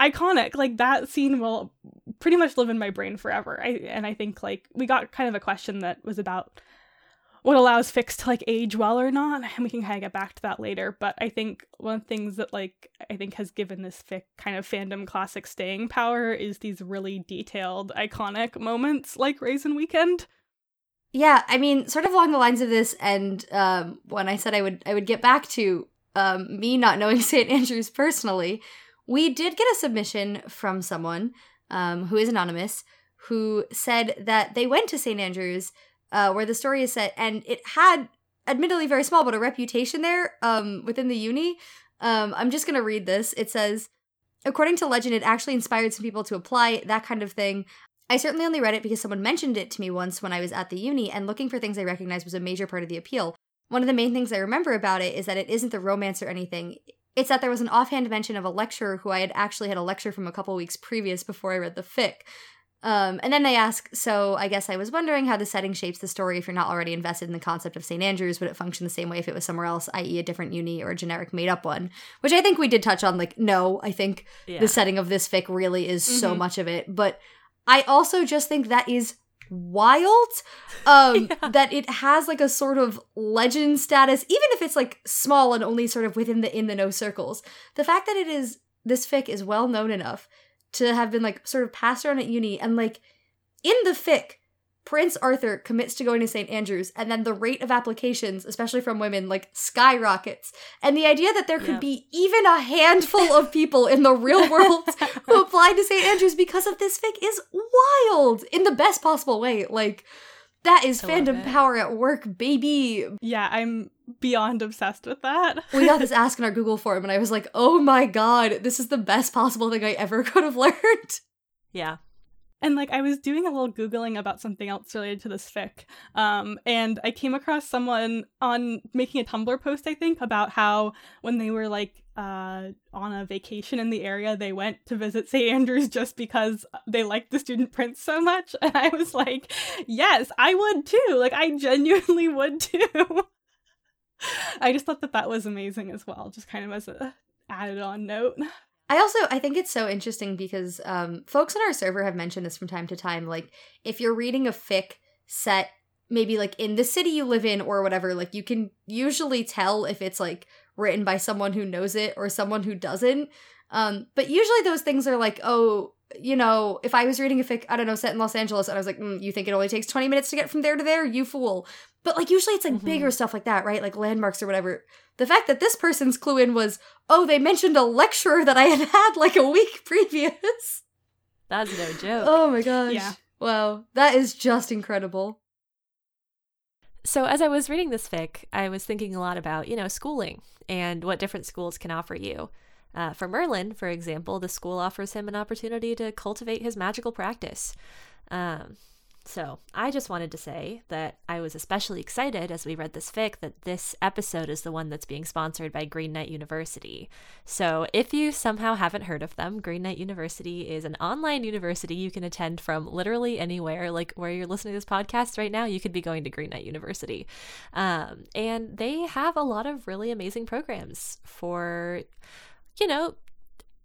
iconic. Like that scene will pretty much live in my brain forever. I and I think like we got kind of a question that was about what allows fics to like age well or not and we can kind of get back to that later but i think one of the things that like i think has given this fic kind of fandom classic staying power is these really detailed iconic moments like raisin weekend. Yeah i mean sort of along the lines of this and um, when i said i would i would get back to um, me not knowing st andrews personally we did get a submission from someone um, who is anonymous who said that they went to st andrews uh, where the story is set, and it had, admittedly very small, but a reputation there um, within the uni. Um, I'm just gonna read this. It says, according to legend, it actually inspired some people to apply that kind of thing. I certainly only read it because someone mentioned it to me once when I was at the uni, and looking for things I recognized was a major part of the appeal. One of the main things I remember about it is that it isn't the romance or anything. It's that there was an offhand mention of a lecturer who I had actually had a lecture from a couple weeks previous before I read the fic. Um, and then they ask, so I guess I was wondering how the setting shapes the story if you're not already invested in the concept of St. Andrews. Would it function the same way if it was somewhere else, i.e., a different uni or a generic made up one? Which I think we did touch on. Like, no, I think yeah. the setting of this fic really is mm-hmm. so much of it. But I also just think that is wild um yeah. that it has like a sort of legend status even if it's like small and only sort of within the in the know circles the fact that it is this fic is well known enough to have been like sort of passed around at uni and like in the fic Prince Arthur commits to going to St. Andrews, and then the rate of applications, especially from women, like skyrockets. And the idea that there could yeah. be even a handful of people in the real world who applied to St. Andrews because of this fic is wild in the best possible way. Like, that is I fandom power at work, baby. Yeah, I'm beyond obsessed with that. we got this ask in our Google form, and I was like, oh my god, this is the best possible thing I ever could have learned. Yeah. And like I was doing a little googling about something else related to this fic, um, and I came across someone on making a Tumblr post, I think, about how when they were like uh, on a vacation in the area, they went to visit St. Andrews just because they liked the student prince so much, and I was like, yes, I would too. Like I genuinely would too. I just thought that that was amazing as well, just kind of as a added on note. I also I think it's so interesting because um, folks on our server have mentioned this from time to time. Like if you're reading a fic set maybe like in the city you live in or whatever, like you can usually tell if it's like written by someone who knows it or someone who doesn't. Um, but usually those things are like, oh, you know, if I was reading a fic, I don't know, set in Los Angeles, and I was like, mm, you think it only takes 20 minutes to get from there to there? You fool. But like usually it's like mm-hmm. bigger stuff like that, right? Like landmarks or whatever. The fact that this person's clue in was, oh, they mentioned a lecturer that I had had like a week previous. That's no joke. Oh my gosh. Yeah. Wow. That is just incredible. So, as I was reading this fic, I was thinking a lot about, you know, schooling and what different schools can offer you. Uh, for Merlin, for example, the school offers him an opportunity to cultivate his magical practice. Um, so I just wanted to say that I was especially excited as we read this fic that this episode is the one that's being sponsored by Green Knight University. So if you somehow haven't heard of them, Green Knight University is an online university you can attend from literally anywhere. Like where you're listening to this podcast right now, you could be going to Green Knight University. Um, and they have a lot of really amazing programs for, you know,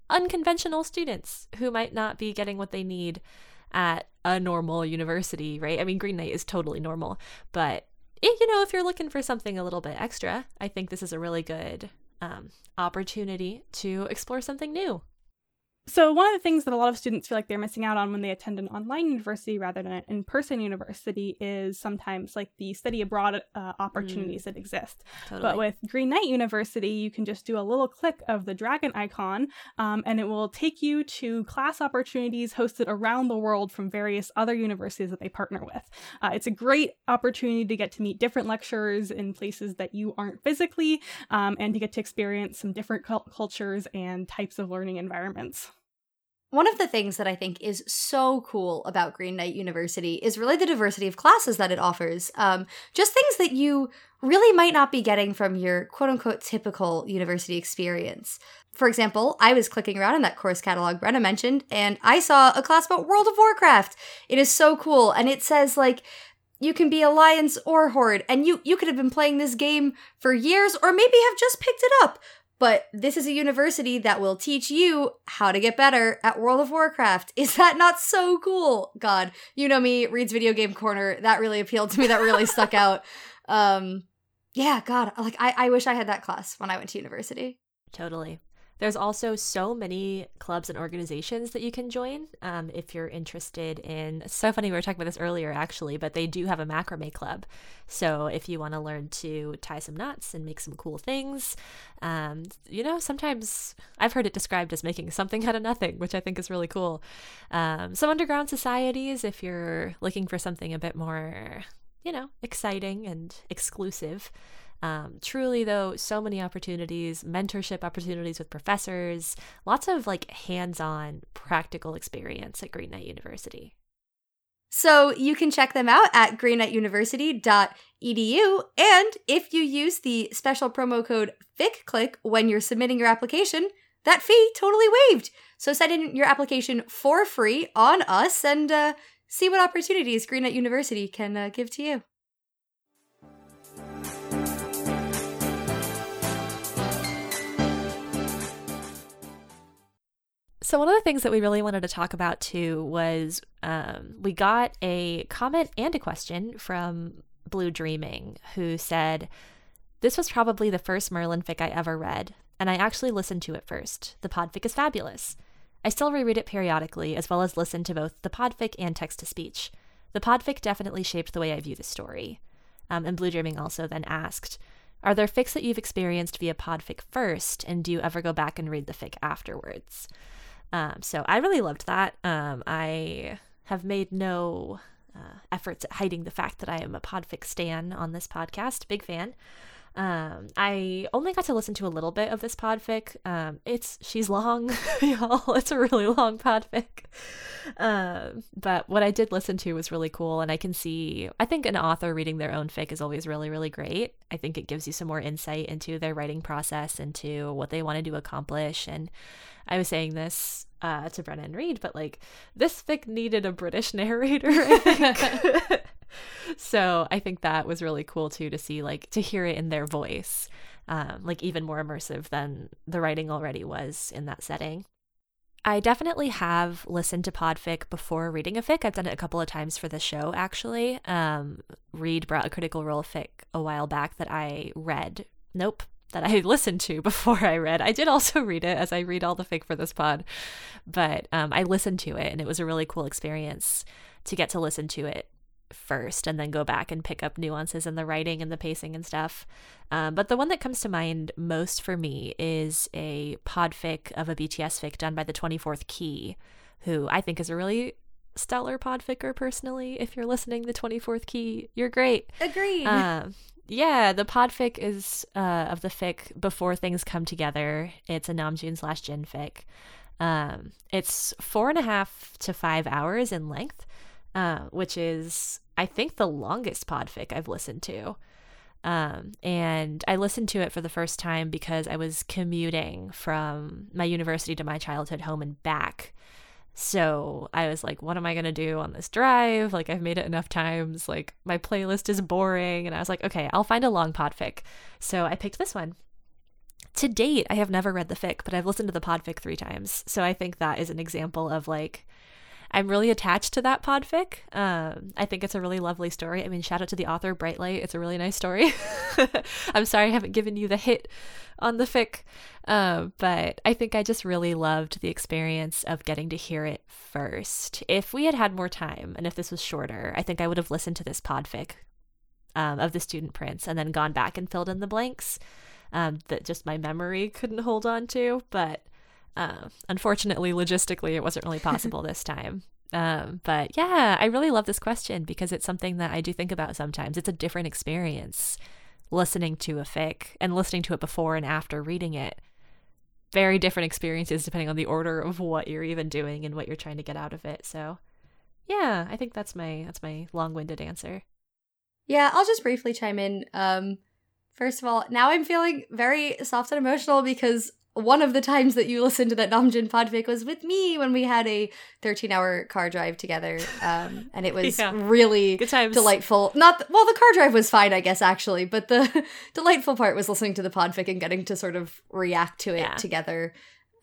unconventional students who might not be getting what they need at a normal university, right? I mean, Green Knight is totally normal, but it, you know, if you're looking for something a little bit extra, I think this is a really good um, opportunity to explore something new. So, one of the things that a lot of students feel like they're missing out on when they attend an online university rather than an in person university is sometimes like the study abroad uh, opportunities mm. that exist. Totally. But with Green Knight University, you can just do a little click of the dragon icon um, and it will take you to class opportunities hosted around the world from various other universities that they partner with. Uh, it's a great opportunity to get to meet different lecturers in places that you aren't physically um, and to get to experience some different cultures and types of learning environments. One of the things that I think is so cool about Green Knight University is really the diversity of classes that it offers. Um, just things that you really might not be getting from your quote unquote typical university experience. For example, I was clicking around in that course catalog Brenna mentioned, and I saw a class about World of Warcraft. It is so cool, and it says like you can be alliance or horde and you you could have been playing this game for years or maybe have just picked it up but this is a university that will teach you how to get better at World of Warcraft. Is that not so cool? God, you know me, Reed's Video Game Corner. That really appealed to me. That really stuck out. Um, yeah, God, like I, I wish I had that class when I went to university. Totally. There's also so many clubs and organizations that you can join um, if you're interested in. so funny, we were talking about this earlier actually, but they do have a macrame club. So if you want to learn to tie some knots and make some cool things, um, you know, sometimes I've heard it described as making something out of nothing, which I think is really cool. Um, some underground societies, if you're looking for something a bit more, you know, exciting and exclusive. Um, truly, though, so many opportunities, mentorship opportunities with professors, lots of like hands on practical experience at Green Knight University. So you can check them out at greenknightuniversity.edu. And if you use the special promo code FICCLICK when you're submitting your application, that fee totally waived. So send in your application for free on us and uh, see what opportunities Green Knight University can uh, give to you. So, one of the things that we really wanted to talk about too was um, we got a comment and a question from Blue Dreaming, who said, This was probably the first Merlin fic I ever read, and I actually listened to it first. The podfic is fabulous. I still reread it periodically, as well as listen to both the podfic and text to speech. The podfic definitely shaped the way I view the story. Um, and Blue Dreaming also then asked, Are there fics that you've experienced via podfic first, and do you ever go back and read the fic afterwards? Um, so I really loved that. Um, I have made no uh, efforts at hiding the fact that I am a Podfic stan on this podcast. Big fan. Um, I only got to listen to a little bit of this podfic. Um, it's she's long, y'all. It's a really long podfic. Um, but what I did listen to was really cool, and I can see. I think an author reading their own fic is always really, really great. I think it gives you some more insight into their writing process, into what they wanted to accomplish. And I was saying this uh, to Brennan Reed, but like this fic needed a British narrator. I think. so I think that was really cool too to see like to hear it in their voice, um, like even more immersive than the writing already was in that setting. I definitely have listened to podfic before reading a fic. I've done it a couple of times for the show, actually. Um, Reed brought a critical role fic a while back that I read. Nope, that I listened to before I read. I did also read it as I read all the fic for this pod, but um, I listened to it and it was a really cool experience to get to listen to it first and then go back and pick up nuances in the writing and the pacing and stuff. Um, but the one that comes to mind most for me is a podfic of a BTS fic done by the 24th Key, who I think is a really stellar podficker personally. If you're listening, the 24th Key, you're great. Agreed. Um, yeah, the podfic is uh, of the fic Before Things Come Together. It's a Namjoon slash Jin fic. Um, it's four and a half to five hours in length, uh, which is, I think, the longest podfic I've listened to. Um, and I listened to it for the first time because I was commuting from my university to my childhood home and back. So I was like, what am I going to do on this drive? Like, I've made it enough times. Like, my playlist is boring. And I was like, okay, I'll find a long podfic. So I picked this one. To date, I have never read the fic, but I've listened to the podfic three times. So I think that is an example of like, I'm really attached to that podfic. Um, I think it's a really lovely story. I mean, shout out to the author, Brightlight. It's a really nice story. I'm sorry I haven't given you the hit on the fic, uh, but I think I just really loved the experience of getting to hear it first. If we had had more time and if this was shorter, I think I would have listened to this podfic um, of the student prince and then gone back and filled in the blanks um, that just my memory couldn't hold on to. But uh, unfortunately, logistically, it wasn't really possible this time. Um, but yeah, I really love this question because it's something that I do think about sometimes. It's a different experience listening to a fic and listening to it before and after reading it. Very different experiences depending on the order of what you're even doing and what you're trying to get out of it. So, yeah, I think that's my that's my long-winded answer. Yeah, I'll just briefly chime in. Um, first of all, now I'm feeling very soft and emotional because one of the times that you listened to that Namjoon podfic was with me when we had a 13 hour car drive together. Um, and it was Yeah. really delightful. Not, th- well, the car drive was fine, I guess, actually, but the delightful part was listening to the podfic and getting to sort of react to it Yeah. together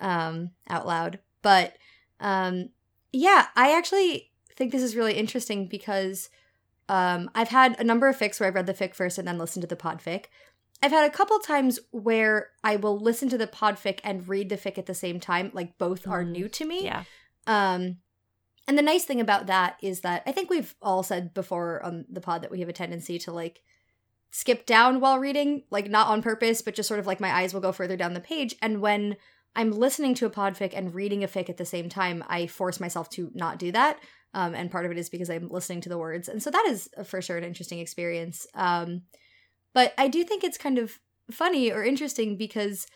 um, out loud. But um, yeah, I actually think this is really interesting because um, I've had a number of fics where I've read the fic first and then listened to the podfic. I've had a couple times where I will listen to the podfic and read the fic at the same time, like both are Mm, new to me. Yeah. Um, and the nice thing about that is that I think we've all said before on the pod that we have a tendency to like skip down while reading, like not on purpose, but just sort of like my eyes will go further down the page. And when I'm listening to a podfic and reading a fic at the same time, I force myself to not do that. Um, and part of it is because I'm listening to the words. And so that is uh, for sure an interesting experience. Um, but I do think it's kind of funny or interesting because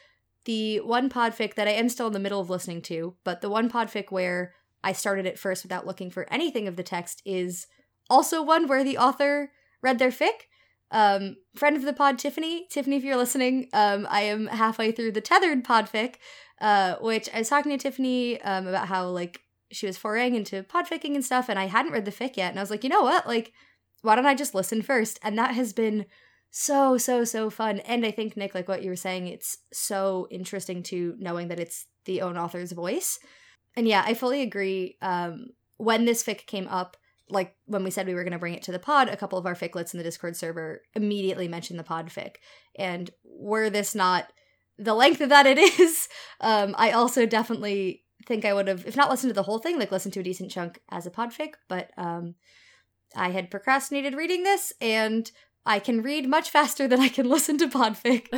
the one podfic that I am still in the middle of listening to, but the one podfic where I started it first without looking for anything of the text is also one where the author read their fic. Um, friend of the pod, Tiffany. Tiffany, if you're listening, um, I am halfway through the tethered podfic, uh, which I was talking to Tiffany um, about how like she was foraying into podficking and stuff, and I hadn't read the fic yet, and I was like, you know what, like, why don't I just listen first? And that has been so so so fun. And i think nick like what you were saying it's so interesting to knowing that it's the own author's voice. And yeah i fully agree um when this fic came up like when we said we were going to bring it to the pod a couple of our ficlets in the discord server immediately mentioned the pod fic. And were this not the length of that it is um i also definitely think i would have if not listened to the whole thing like listened to a decent chunk as a pod fic but um i had procrastinated reading this and I can read much faster than I can listen to podfic.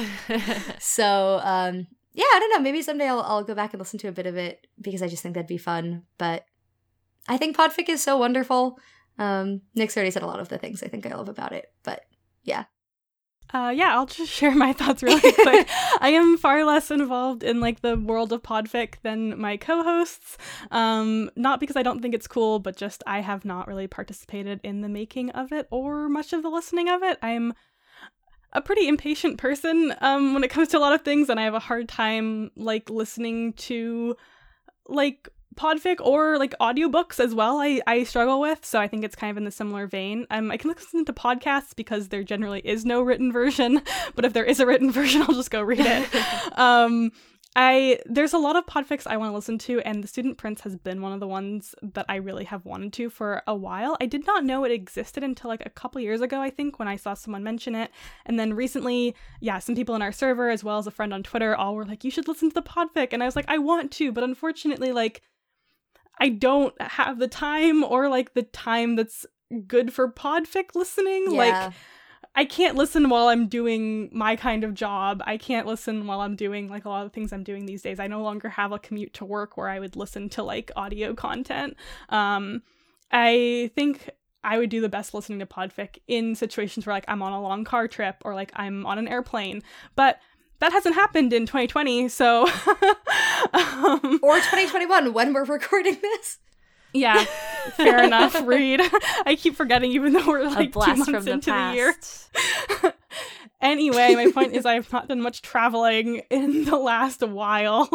so, um, yeah, I don't know. Maybe someday I'll, I'll go back and listen to a bit of it because I just think that'd be fun. But I think podfic is so wonderful. Um, Nick's already said a lot of the things I think I love about it. But yeah. Uh, yeah, I'll just share my thoughts really quick. I am far less involved in like the world of podfic than my co-hosts. Um, not because I don't think it's cool, but just I have not really participated in the making of it or much of the listening of it. I'm a pretty impatient person um, when it comes to a lot of things, and I have a hard time like listening to like podfic or like audiobooks as well I, I struggle with so i think it's kind of in the similar vein um, i can listen to podcasts because there generally is no written version but if there is a written version i'll just go read it um, I there's a lot of podfics I want to listen to, and the Student Prince has been one of the ones that I really have wanted to for a while. I did not know it existed until like a couple years ago, I think, when I saw someone mention it. And then recently, yeah, some people in our server, as well as a friend on Twitter, all were like, "You should listen to the podfic," and I was like, "I want to," but unfortunately, like, I don't have the time or like the time that's good for podfic listening. Yeah. Like I can't listen while I'm doing my kind of job. I can't listen while I'm doing like a lot of things I'm doing these days. I no longer have a commute to work where I would listen to like audio content. Um, I think I would do the best listening to podfic in situations where like I'm on a long car trip or like I'm on an airplane. But that hasn't happened in 2020, so um, Or 2021 when we're recording this. yeah, fair enough. Reed. I keep forgetting, even though we're like two months from the into past. the year. anyway, my point is I have not done much traveling in the last while.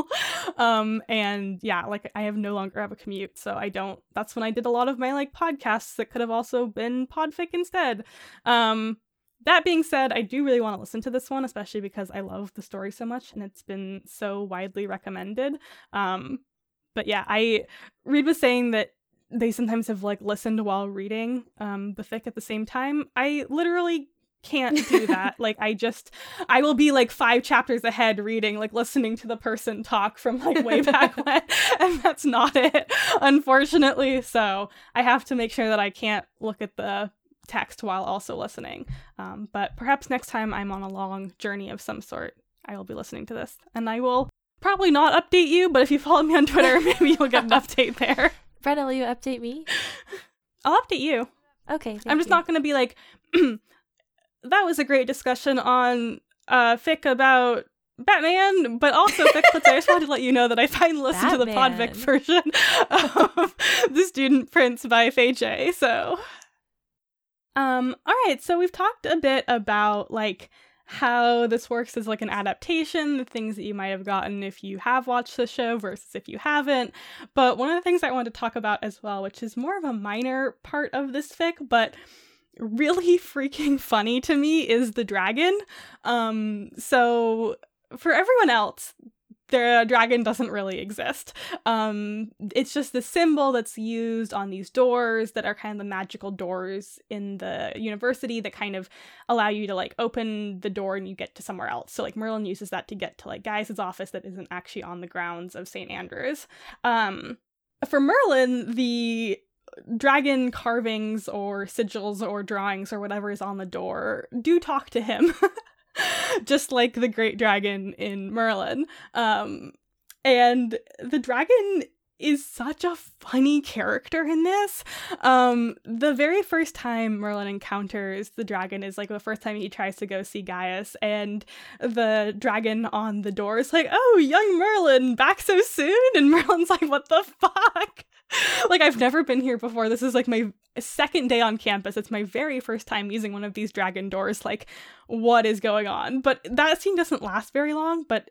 Um and yeah, like I have no longer have a commute, so I don't that's when I did a lot of my like podcasts that could have also been podfic instead. Um that being said, I do really want to listen to this one, especially because I love the story so much and it's been so widely recommended. Um but yeah, I Reed was saying that they sometimes have like listened while reading um the fic at the same time. I literally can't do that. like I just I will be like 5 chapters ahead reading like listening to the person talk from like way back when and that's not it unfortunately. So, I have to make sure that I can't look at the text while also listening. Um but perhaps next time I'm on a long journey of some sort, I will be listening to this and I will probably not update you, but if you follow me on Twitter, maybe you'll get an update there. Brenna, will you update me? I'll update you. Okay. I'm just you. not going to be like, that was a great discussion on uh, fic about Batman, but also fic puts. I just wanted to let you know that I finally listened to the Batman. podfic version of The Student Prince by Fayjay So, um, all right. So we've talked a bit about like how this works as like an adaptation, the things that you might have gotten if you have watched the show versus if you haven't. But one of the things I wanted to talk about as well, which is more of a minor part of this fic, but really freaking funny to me is the dragon. Um so for everyone else, the dragon doesn't really exist. Um, it's just the symbol that's used on these doors that are kind of the magical doors in the university that kind of allow you to like open the door and you get to somewhere else. So like Merlin uses that to get to like Gaius's office that isn't actually on the grounds of St. Andrews. Um, for Merlin, the dragon carvings or sigils or drawings or whatever is on the door do talk to him. just like the great dragon in Merlin. Um, and the dragon is such a funny character in this. Um, the very first time Merlin encounters the dragon is like the first time he tries to go see Gaius, and the dragon on the door is like, "Oh, young Merlin, back so soon?" And Merlin's like, "What the fuck?" like I've never been here before. This is like my second day on campus. It's my very first time using one of these dragon doors. Like, what is going on? But that scene doesn't last very long, but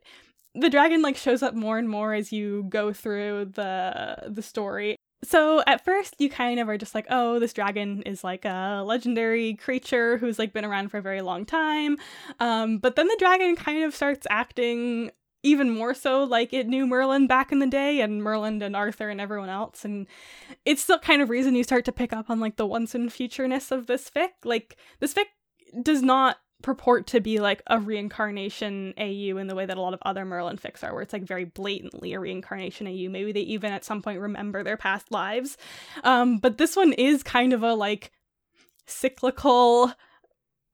the dragon like shows up more and more as you go through the the story. So at first you kind of are just like, oh, this dragon is like a legendary creature who's like been around for a very long time. Um, but then the dragon kind of starts acting even more so like it knew Merlin back in the day and Merlin and Arthur and everyone else. And it's the kind of reason you start to pick up on like the once and futureness of this fic. Like this fic does not purport to be like a reincarnation AU in the way that a lot of other Merlin fics are, where it's like very blatantly a reincarnation AU. Maybe they even at some point remember their past lives. Um, but this one is kind of a like cyclical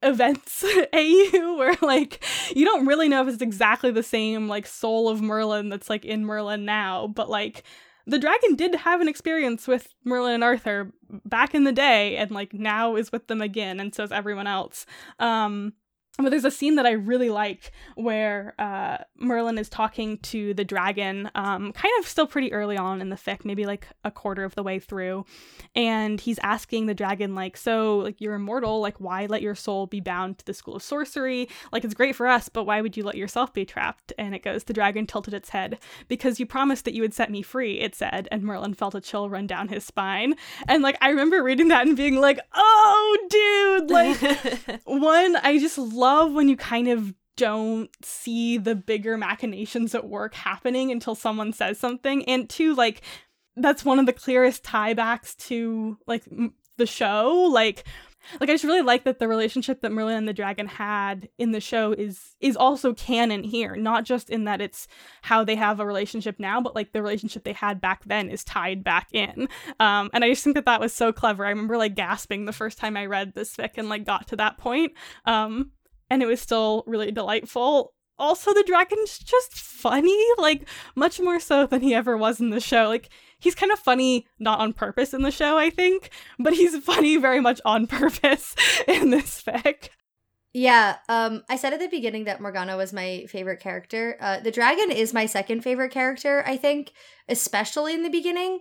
events AU where like you don't really know if it's exactly the same like soul of Merlin that's like in Merlin now, but like the dragon did have an experience with Merlin and Arthur back in the day and like now is with them again and so is everyone else. Um but there's a scene that I really like where uh, Merlin is talking to the dragon, um, kind of still pretty early on in the fic, maybe like a quarter of the way through, and he's asking the dragon like, "So, like, you're immortal. Like, why let your soul be bound to the school of sorcery? Like, it's great for us, but why would you let yourself be trapped?" And it goes, the dragon tilted its head because you promised that you would set me free. It said, and Merlin felt a chill run down his spine, and like I remember reading that and being like, "Oh, dude!" Like, one, I just love love when you kind of don't see the bigger machinations at work happening until someone says something. And two, like, that's one of the clearest tiebacks to like m- the show. Like, like I just really like that the relationship that Merlin and the dragon had in the show is is also canon here, not just in that it's how they have a relationship now, but like the relationship they had back then is tied back in. Um, and I just think that that was so clever. I remember like gasping the first time I read this fic and like got to that point. Um, and it was still really delightful. Also, the dragon's just funny, like much more so than he ever was in the show. Like he's kind of funny not on purpose in the show, I think, but he's funny very much on purpose in this fic. Yeah, um, I said at the beginning that Morgana was my favorite character. Uh, the dragon is my second favorite character, I think, especially in the beginning.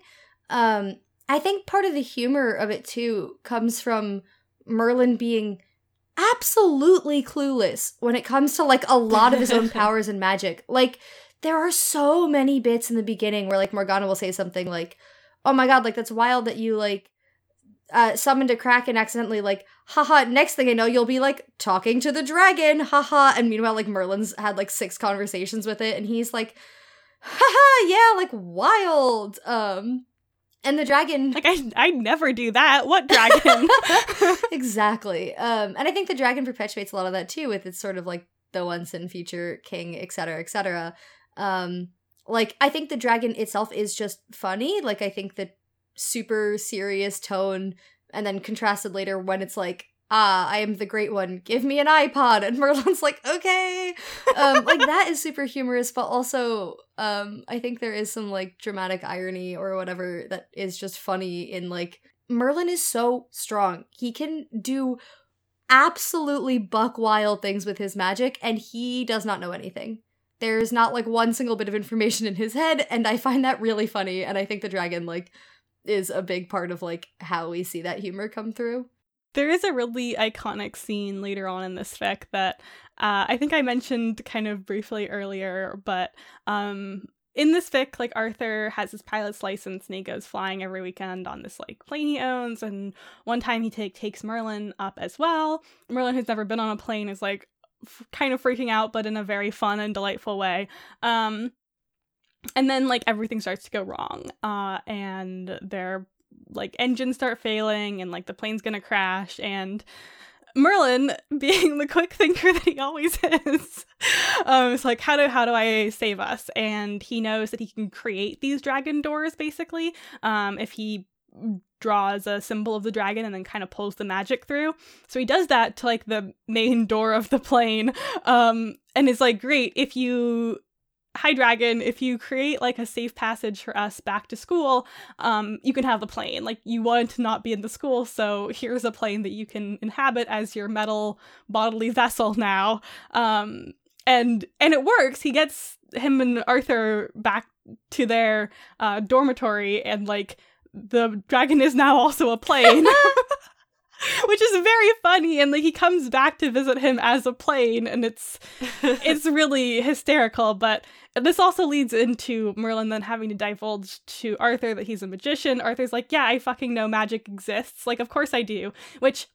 Um, I think part of the humor of it too comes from Merlin being absolutely clueless when it comes to like a lot of his own powers and magic. Like there are so many bits in the beginning where like Morgana will say something like, "Oh my god, like that's wild that you like uh, summoned a kraken accidentally." Like, haha. Next thing I know, you'll be like talking to the dragon, haha. And meanwhile, like Merlin's had like six conversations with it, and he's like, haha, yeah, like wild. Um, and the dragon like i i never do that. What dragon? Exactly. Um and i think the dragon perpetuates a lot of that too with its sort of like the once and future king etc etc um like i think the dragon itself is just funny. Like i think the super serious tone and then contrasted later when it's like ah, I am the great one. Give me an iPod. And Merlin's like, okay. Um, like that is super humorous, but also um, I think there is some like dramatic irony or whatever that is just funny in like Merlin is so strong. He can do absolutely buck wild things with his magic, and he does not know anything. There's not like one single bit of information in his head, and I find that really funny. And I think the dragon like is a big part of like how we see that humor come through. There is a really iconic scene later on in this fic that uh, I think I mentioned kind of briefly earlier, but um, in this fic, like Arthur has his pilot's license and he goes flying every weekend on this like plane he owns. And one time he take takes Merlin up as well. Merlin, who's never been on a plane, is like f- kind of freaking out, but in a very fun and delightful way. Um, and then like everything starts to go wrong, uh, and they're like engines start failing and like the plane's gonna crash and Merlin, being the quick thinker that he always is, um, is like, how do how do I save us? And he knows that he can create these dragon doors basically. Um, if he draws a symbol of the dragon and then kind of pulls the magic through. So he does that to like the main door of the plane. Um, and is like, great, if you hi dragon. If you create like a safe passage for us back to school um you can have the plane. Like you want to not be in the school so here's a plane that you can inhabit as your metal bodily vessel now. Um and and it works. He gets him and arthur back to their uh dormitory and like the dragon is now also a plane which is very funny and like he comes back to visit him as a plane and it's it's really hysterical but this also leads into Merlin then having to divulge to Arthur that he's a magician. Arthur's like, "Yeah, I fucking know magic exists. Like, of course I do." Which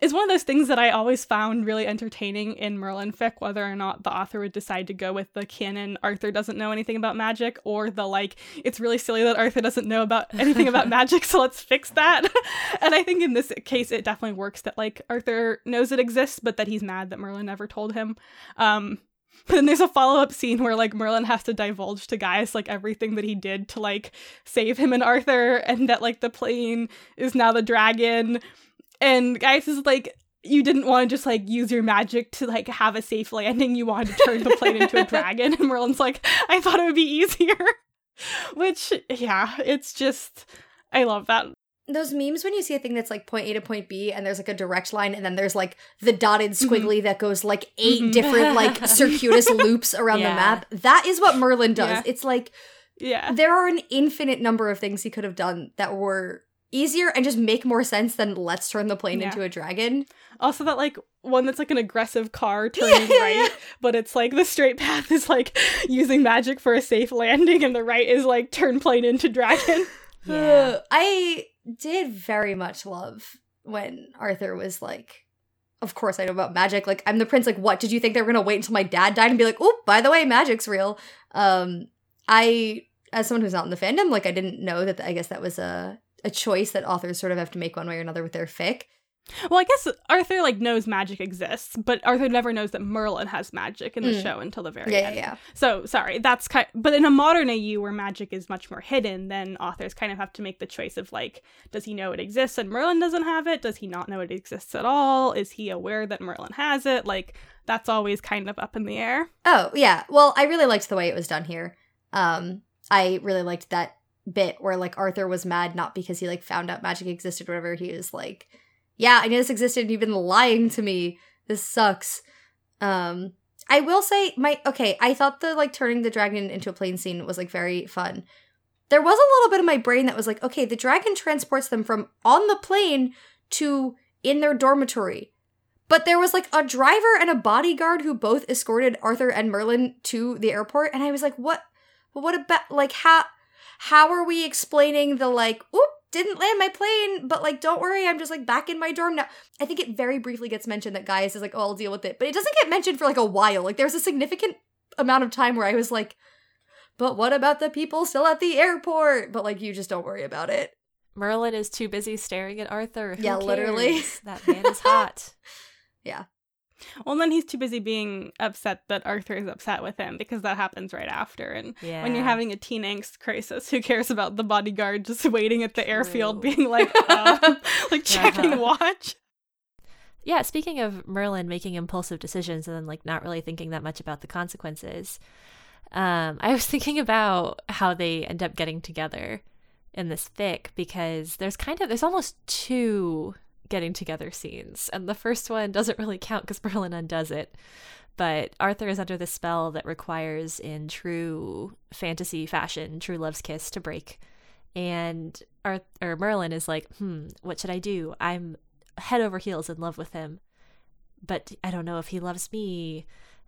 is one of those things that I always found really entertaining in Merlin fic, whether or not the author would decide to go with the canon Arthur doesn't know anything about magic, or the like, it's really silly that Arthur doesn't know about anything about magic, so let's fix that. and I think in this case, it definitely works that like Arthur knows it exists, but that he's mad that Merlin never told him. Um, but then there's a follow up scene where like Merlin has to divulge to Gaius like everything that he did to like save him and Arthur, and that like the plane is now the dragon. And Gaius is like, you didn't want to just like use your magic to like have a safe landing. You wanted to turn the plane into a dragon. And Merlin's like, I thought it would be easier. Which, yeah, it's just, I love that. those memes when you see a thing that's like point A to point B and there's like a direct line and then there's like the dotted squiggly that goes like 8 Mhm. different like circuitous loops around Yeah. the map. That is what Merlin does. Yeah. It's like Yeah. there are an infinite number of things he could have done that were easier and just make more sense than let's turn the plane Yeah. into a dragon. Also, that like one that's like an aggressive car turning yeah, right, but it's like the straight path is like using magic for a safe landing, and the right is like turn plane into dragon. Yeah. I did very much love when Arthur was like, of course I know about magic. Like, I'm the prince. Like, what? Did you think they were going to wait until my dad died and be like, oh, by the way, magic's real? Um, I, as someone who's not in the fandom, like, I didn't know that, I guess that was a, a choice that authors sort of have to make one way or another with their fic. Well, I guess Arthur like knows magic exists, but Arthur never knows that Merlin has magic in the Mm. show until the very Yeah, yeah, end. yeah. So sorry, that's kind. But in a modern AU where magic is much more hidden, then authors kind of have to make the choice of like, does he know it exists and Merlin doesn't have it? Does he not know it exists at all? Is he aware that Merlin has it? Like that's always kind of up in the air. Oh, yeah. Well, I really liked the way it was done here. Um, I really liked that bit where like Arthur was mad not because he like found out magic existed or whatever. He was like, "Yeah, I knew this existed. and You've been lying to me. This sucks." Um, I will say my okay. I thought the like turning the dragon into a plane scene was like very fun. There was a little bit of my brain that was like, okay, the dragon transports them from on the plane to in their dormitory. But there was like a driver and a bodyguard who both escorted Arthur and Merlin to the airport, and I was like, "What? What about like how? How are we explaining the like? Oop, didn't land my plane, but like, don't worry, I'm just like back in my dorm now." I think it very briefly gets mentioned that Gaius is like, "Oh, I'll deal with it," but it doesn't get mentioned for like a while. Like, there's a significant amount of time where I was like, "But what about the people still at the airport?" But like, you just don't worry about it. Merlin is too busy staring at Arthur. Who Yeah, literally. That man is hot. Well, then he's too busy being upset that Arthur is upset with him because that happens right after. And Yeah. when you're having a teen angst crisis, who cares about the bodyguard just waiting at the airfield, being like, um, like checking Uh-huh. watch? Yeah, speaking of Merlin making impulsive decisions and then like not really thinking that much about the consequences, um, I was thinking about how they end up getting together in this fic because there's kind of there's almost two getting together scenes, and the first one doesn't really count because Merlin undoes it. But Arthur is under the spell that requires, in true fantasy fashion, true love's kiss to break. And Arth- or Merlin is like, hmm, what should I do? I'm head over heels in love with him, but I don't know if he loves me.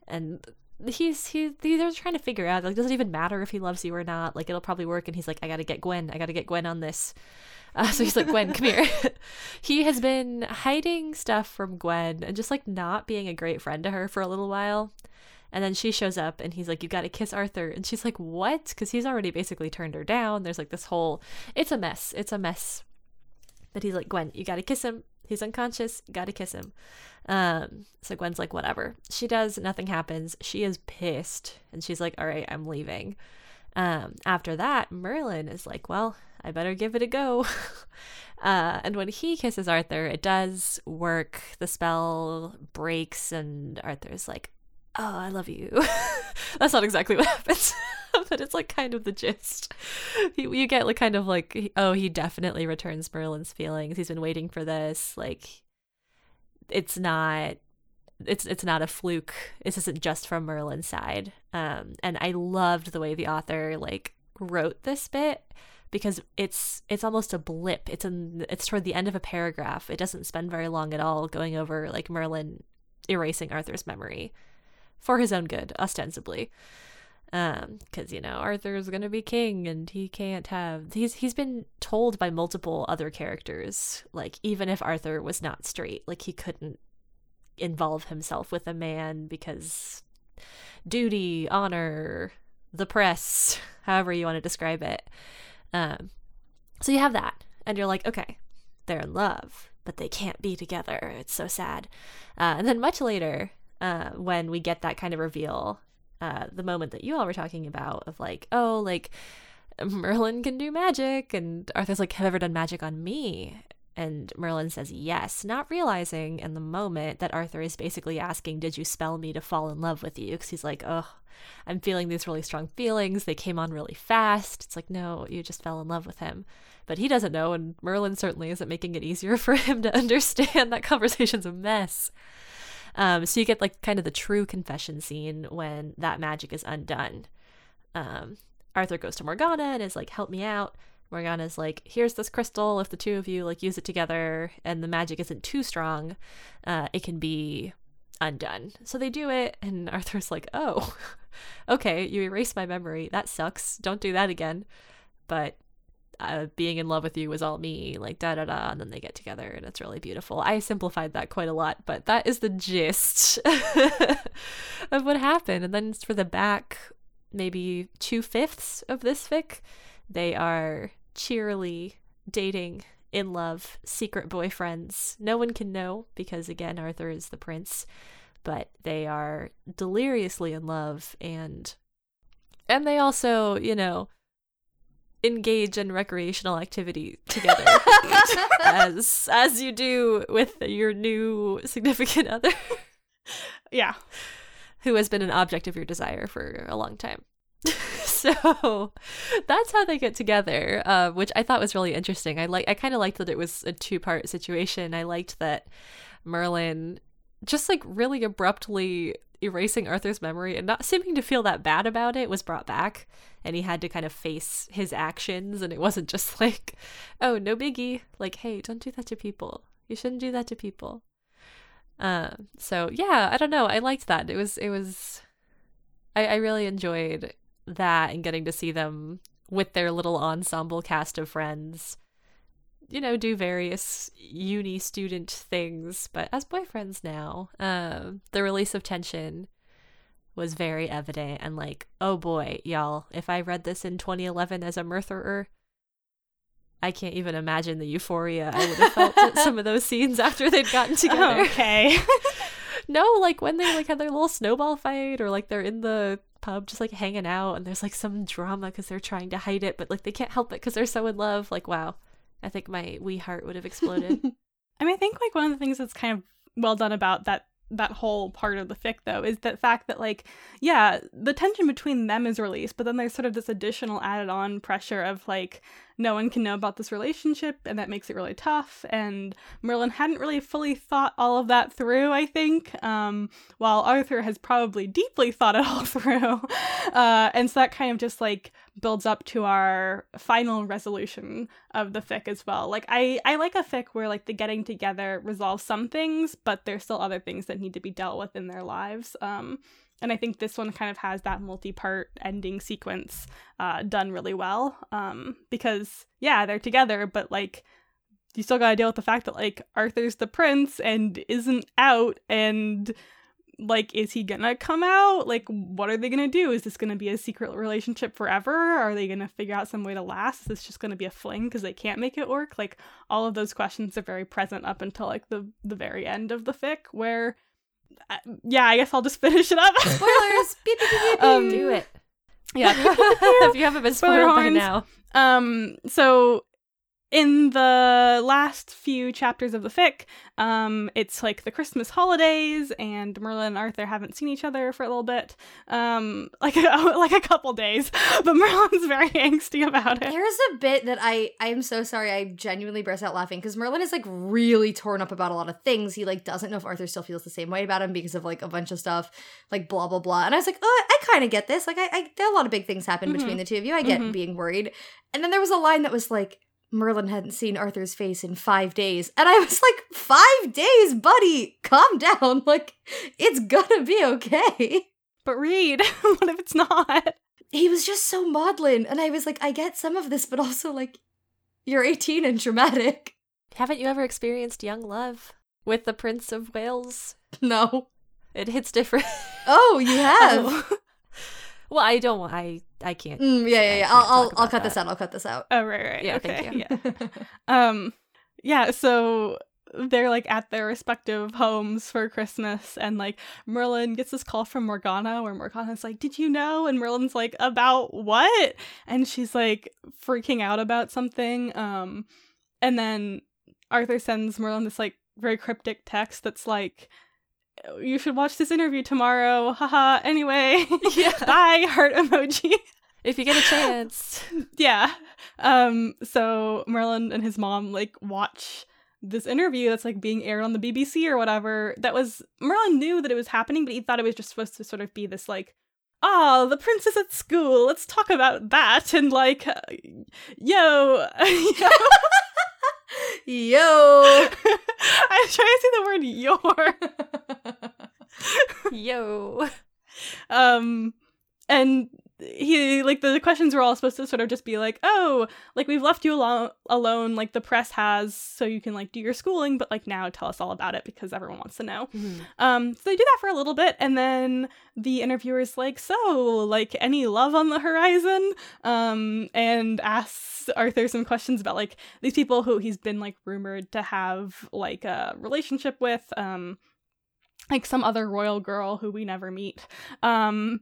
And he's he they're trying to figure out like does it even matter if he loves you or not? Like it'll probably work. And he's like, I gotta get Gwen. I gotta get Gwen on this. Uh, so he's like, Gwen, come here. he has been hiding stuff from Gwen and just like not being a great friend to her for a little while. And then she shows up and he's like, You gotta kiss Arthur. And she's like, What? Because he's already basically turned her down. There's like this whole, it's a mess. It's a mess. But he's like, Gwen, you gotta kiss him. He's unconscious. Gotta kiss him. Um, so Gwen's like, Whatever. She does. Nothing happens. She is pissed. And she's like, All right, I'm leaving. Um, after that, Merlin is like, Well, I better give it a go. uh, and when he kisses Arthur, it does work. The spell breaks, and Arthur's like, oh, I love you. That's not exactly what happens, but it's like kind of the gist. You, you get like kind of like, oh, he definitely returns Merlin's feelings. He's been waiting for this. Like, it's not. It's it's not a fluke. This isn't just from Merlin's side. Um, and I loved the way the author like wrote this bit because it's it's almost a blip. It's in it's toward the end of a paragraph. It doesn't spend very long at all going over like Merlin erasing Arthur's memory for his own good, ostensibly. Um, because you know Arthur's gonna be king, and he can't have. He's he's been told by multiple other characters, like even if Arthur was not straight, like he couldn't involve himself with a man because duty, honor, the press, however you want to describe it. Um, so you have that, and you're like, okay, they're in love, but they can't be together. It's so sad. Uh, and then much later, uh, when we get that kind of reveal, uh, the moment that you all were talking about of like, oh, like Merlin can do magic, and Arthur's like, have ever done magic on me? And Merlin says yes, not realizing in the moment that Arthur is basically asking, Did you spell me to fall in love with you? Because he's like, Oh, I'm feeling these really strong feelings. They came on really fast. It's like, No, you just fell in love with him. But he doesn't know, and Merlin certainly isn't making it easier for him to understand that conversation's a mess. Um, so you get like kind of the true confession scene when that magic is undone. Um, Arthur goes to Morgana and is like, Help me out. Morgana's like, here's this crystal. If the two of you like use it together and the magic isn't too strong, uh, it can be undone. So they do it, and Arthur's like, oh, okay, you erased my memory. That sucks. Don't do that again. But uh, being in love with you was all me, like da da da, and then they get together, and it's really beautiful. I simplified that quite a lot, but that is the gist of what happened. And then for the back, maybe two fifths of this fic, they are cheerily dating, in love, secret boyfriends. No one can know because, again, Arthur is the prince, but they are deliriously in love and. And they also, you know, engage in recreational activity together as as you do with your new significant other yeah who has been an object of your desire for a long time so that's how they get together, uh, which I thought was really interesting. I like I kind of liked that it was a two part situation. I liked that Merlin just like really abruptly erasing Arthur's memory and not seeming to feel that bad about it was brought back and he had to kind of face his actions and it wasn't just like oh no biggie. Like hey don't do that to people. You shouldn't do that to people. Uh, so yeah i don't know. I liked that. It was it was I, I really enjoyed that and getting to see them with their little ensemble cast of friends you know do various uni student things but as boyfriends now um the release of tension was very evident and like oh boy y'all if i read this in 2011 as a Merthurer I can't even imagine the euphoria I would have felt at some of those scenes after they'd gotten together. Okay. no, like when they like had their little snowball fight or like they're in the pub just like hanging out and there's like some drama because they're trying to hide it but like they can't help it because they're so in love like wow. I think my wee heart would have exploded. I mean i think like one of the things that's kind of well done about that that whole part of the fic though is the fact that like yeah the tension between them is released but then there's sort of this additional added on pressure of like no one can know about this relationship and that makes it really tough. And merlin hadn't really fully thought all of that through i think um, while arthur has probably deeply thought it all through. Uh, and so that kind of just like builds up to our final resolution of the fic as well. Like i i like a fic where like the getting together resolves some things but there's still other things that need to be dealt with in their lives. Um, and I think this one kind of has that multi-part ending sequence uh, done really well. Um, because yeah, they're together, but like you still got to deal with the fact that like Arthur's the prince and isn't out, and like is he gonna come out? Like what are they gonna do? Is this gonna be a secret relationship forever? Are they gonna figure out some way to last? Is this just gonna be a fling because they can't make it work? Like all of those questions are very present up until like the the very end of the fic where yeah, I guess I'll just finish it up. Spoilers. beep, beep, beep, um, do it. Yeah. if you haven't been spoiled by now. Um, so in the last few chapters of the fic, um, it's like the Christmas holidays, and Merlin and Arthur haven't seen each other for a little bit, um, like a, like a couple days. But Merlin's very angsty about it. There's a bit that I I am so sorry. I genuinely burst out laughing because Merlin is like really torn up about a lot of things. He like doesn't know if Arthur still feels the same way about him because of like a bunch of stuff, like blah blah blah. And I was like, oh, I kind of get this. Like, I, I there are a lot of big things happen mm-hmm. between the two of you. I get mm-hmm. being worried. And then there was a line that was like Merlin hadn't seen Arthur's face in five days. And I was like, five days, buddy, calm down. Like, it's gonna be okay. But Reed, what if it's not? He was just so maudlin. And I was like, I get some of this, but also, like, you're 18 and dramatic. Haven't you ever experienced young love with the Prince of Wales? No. It hits different. Oh, you oh. have. oh. Well, I don't. I I can't. Mm, yeah, yeah, yeah. I'll I'll, I'll cut that. this out. I'll cut this out. Oh right, right. Yeah, okay. thank you. Yeah. um, yeah. So they're like at their respective homes for Christmas, and like Merlin gets this call from Morgana, where Morgana's like, "Did you know?" And Merlin's like, "About what?" And she's like freaking out about something. Um, and then Arthur sends Merlin this like very cryptic text that's like you should watch this interview tomorrow. Haha. Anyway, Yeah. bye heart emoji. If you get a chance. yeah. Um so Merlin and his mom like watch this interview that's like being aired on the BBC or whatever. That was Merlin knew that it was happening, but he thought it was just supposed to sort of be this like Oh, the princess at school. Let's talk about that. And like, uh, yo, yo. Yo. I was trying to say the word your. Yo. um, and he like the questions were all supposed to sort of just be like, oh, like we've left you alone, alone, like the press has, so you can like do your schooling, but like now tell us all about it because everyone wants to know. Um, so they do that for a little bit, and then the interviewer's like, "So, like, any love on the horizon?" Um, and asks Arthur some questions about like these people who he's been like rumored to have like a relationship with, um, like some other royal girl who we never meet. Um,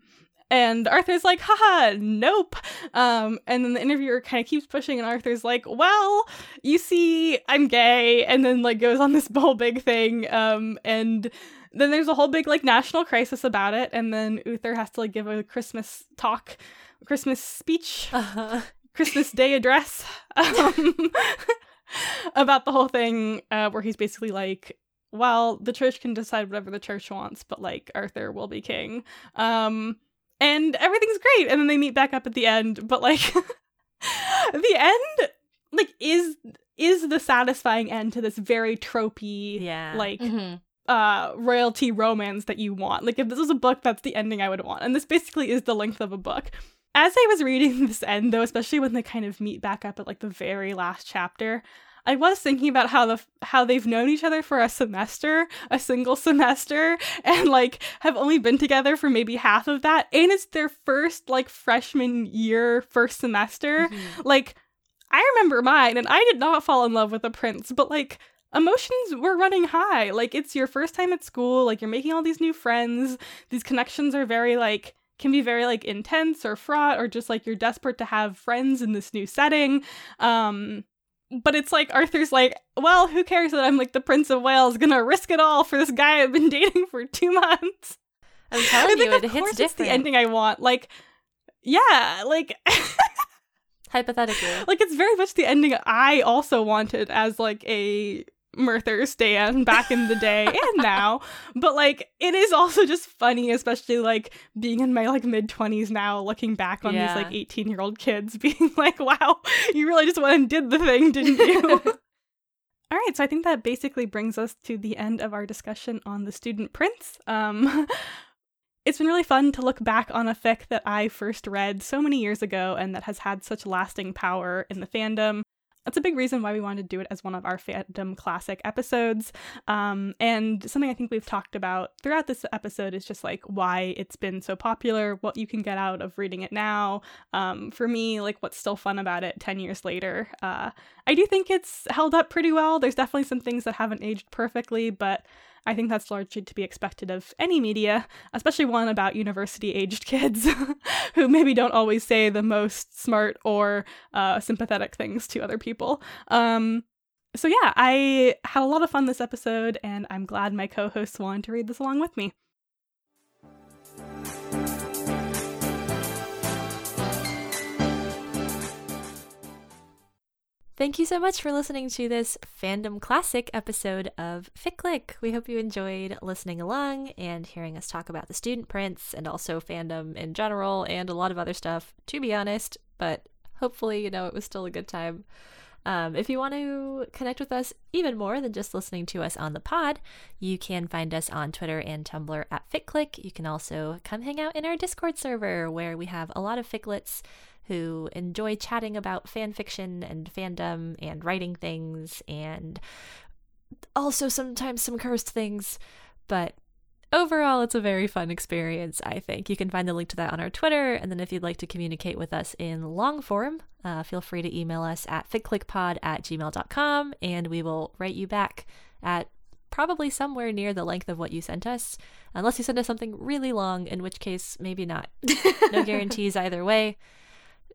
and Arthur's like, haha, nope. Um, and then the interviewer kind of keeps pushing, and Arthur's like, well, you see, I'm gay, and then like goes on this whole big thing. Um, and then there's a whole big like national crisis about it, and then Uther has to like give a Christmas talk, Christmas speech, Uh-huh. Christmas Day address um, about the whole thing, uh, where he's basically like, well, the church can decide whatever the church wants, but like Arthur will be king. Um, and everything's great. And then they meet back up at the end, but like the end like is is the satisfying end to this very tropey Yeah. like Mhm. uh royalty romance that you want. Like if this was a book, that's the ending I would want. And this basically is the length of a book. As I was reading this end though, especially when they kind of meet back up at like the very last chapter, I was thinking about how the how they've known each other for a semester, a single semester, and like have only been together for maybe half of that, and it's their first like freshman year first semester. Mhm. Like I remember mine, and I did not fall in love with a prince, but like emotions were running high. Like it's your first time at school, like you're making all these new friends. These connections are very like can be very like intense or fraught or just like you're desperate to have friends in this new setting. Um but it's like Arthur's like, well, who cares that I'm like the Prince of Wales, gonna risk it all for this guy I've been dating for two months. I'm I telling think you, of it hits course it's different. the ending I want. Like, yeah, like Hypothetically. like it's very much the ending I also wanted as like a Merthur stan back in the day and now. But like it is also just funny, especially like being in my like mid twenties now, looking back on Yeah. these like eighteen year old kids being like, Wow, you really just went and did the thing, didn't you? All right, so I think that basically brings us to the end of our discussion on the student prince. Um, it's been really fun to look back on a fic that I first read so many years ago and that has had such lasting power in the fandom. That's a big reason why we wanted to do it as one of our fandom classic episodes. Um, and something I think we've talked about throughout this episode is just like why it's been so popular, what you can get out of reading it now. Um, for me, like what's still fun about it 10 years later. Uh, I do think it's held up pretty well. There's definitely some things that haven't aged perfectly, but I think that's largely to be expected of any media, especially one about university aged kids who maybe don't always say the most smart or uh, sympathetic things to other people. Um, so, yeah, I had a lot of fun this episode, and I'm glad my co hosts wanted to read this along with me. Thank you so much for listening to this fandom classic episode of Fic Click. We hope you enjoyed listening along and hearing us talk about the student prince and also fandom in general and a lot of other stuff, to be honest. But hopefully, you know, it was still a good time. Um, if you want to connect with us even more than just listening to us on the pod, you can find us on Twitter and Tumblr at FitClick. You can also come hang out in our Discord server where we have a lot of Ficklets who enjoy chatting about fan fiction and fandom and writing things and also sometimes some cursed things. But overall, it's a very fun experience, I think. You can find the link to that on our Twitter. And then if you'd like to communicate with us in long form, uh, feel free to email us at fitclickpod at gmail.com and we will write you back at probably somewhere near the length of what you sent us, unless you send us something really long, in which case, maybe not. No guarantees either way.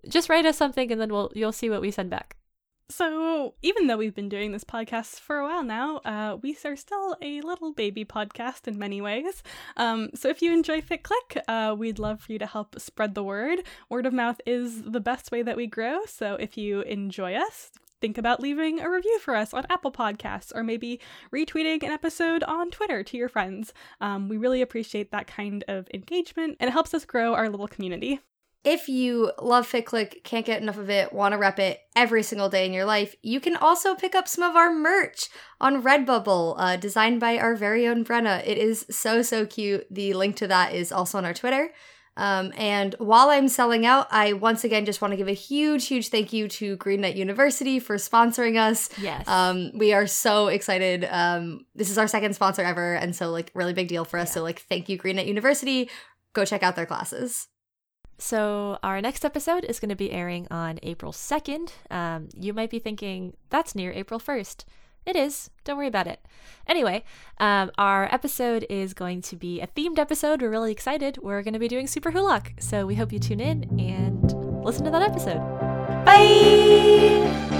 Just write us something and then we'll you'll see what we send back. So, even though we've been doing this podcast for a while now, uh, we are still a little baby podcast in many ways. Um, so, if you enjoy Fic Click, uh, we'd love for you to help spread the word. Word of mouth is the best way that we grow. So, if you enjoy us, think about leaving a review for us on Apple Podcasts or maybe retweeting an episode on Twitter to your friends. Um, we really appreciate that kind of engagement and it helps us grow our little community. If you love Fic Click, can't get enough of it, want to rep it every single day in your life, you can also pick up some of our merch on Redbubble, uh, designed by our very own Brenna. It is so, so cute. The link to that is also on our Twitter. Um, and while I'm selling out, I once again just want to give a huge, huge thank you to Green University for sponsoring us. Yes. Um, we are so excited. Um, this is our second sponsor ever, and so like really big deal for us. Yeah. So like, thank you, Green University. Go check out their classes. So, our next episode is going to be airing on April 2nd. Um, you might be thinking, that's near April 1st. It is. Don't worry about it. Anyway, um, our episode is going to be a themed episode. We're really excited. We're going to be doing Superwholock. So, we hope you tune in and listen to that episode. Bye!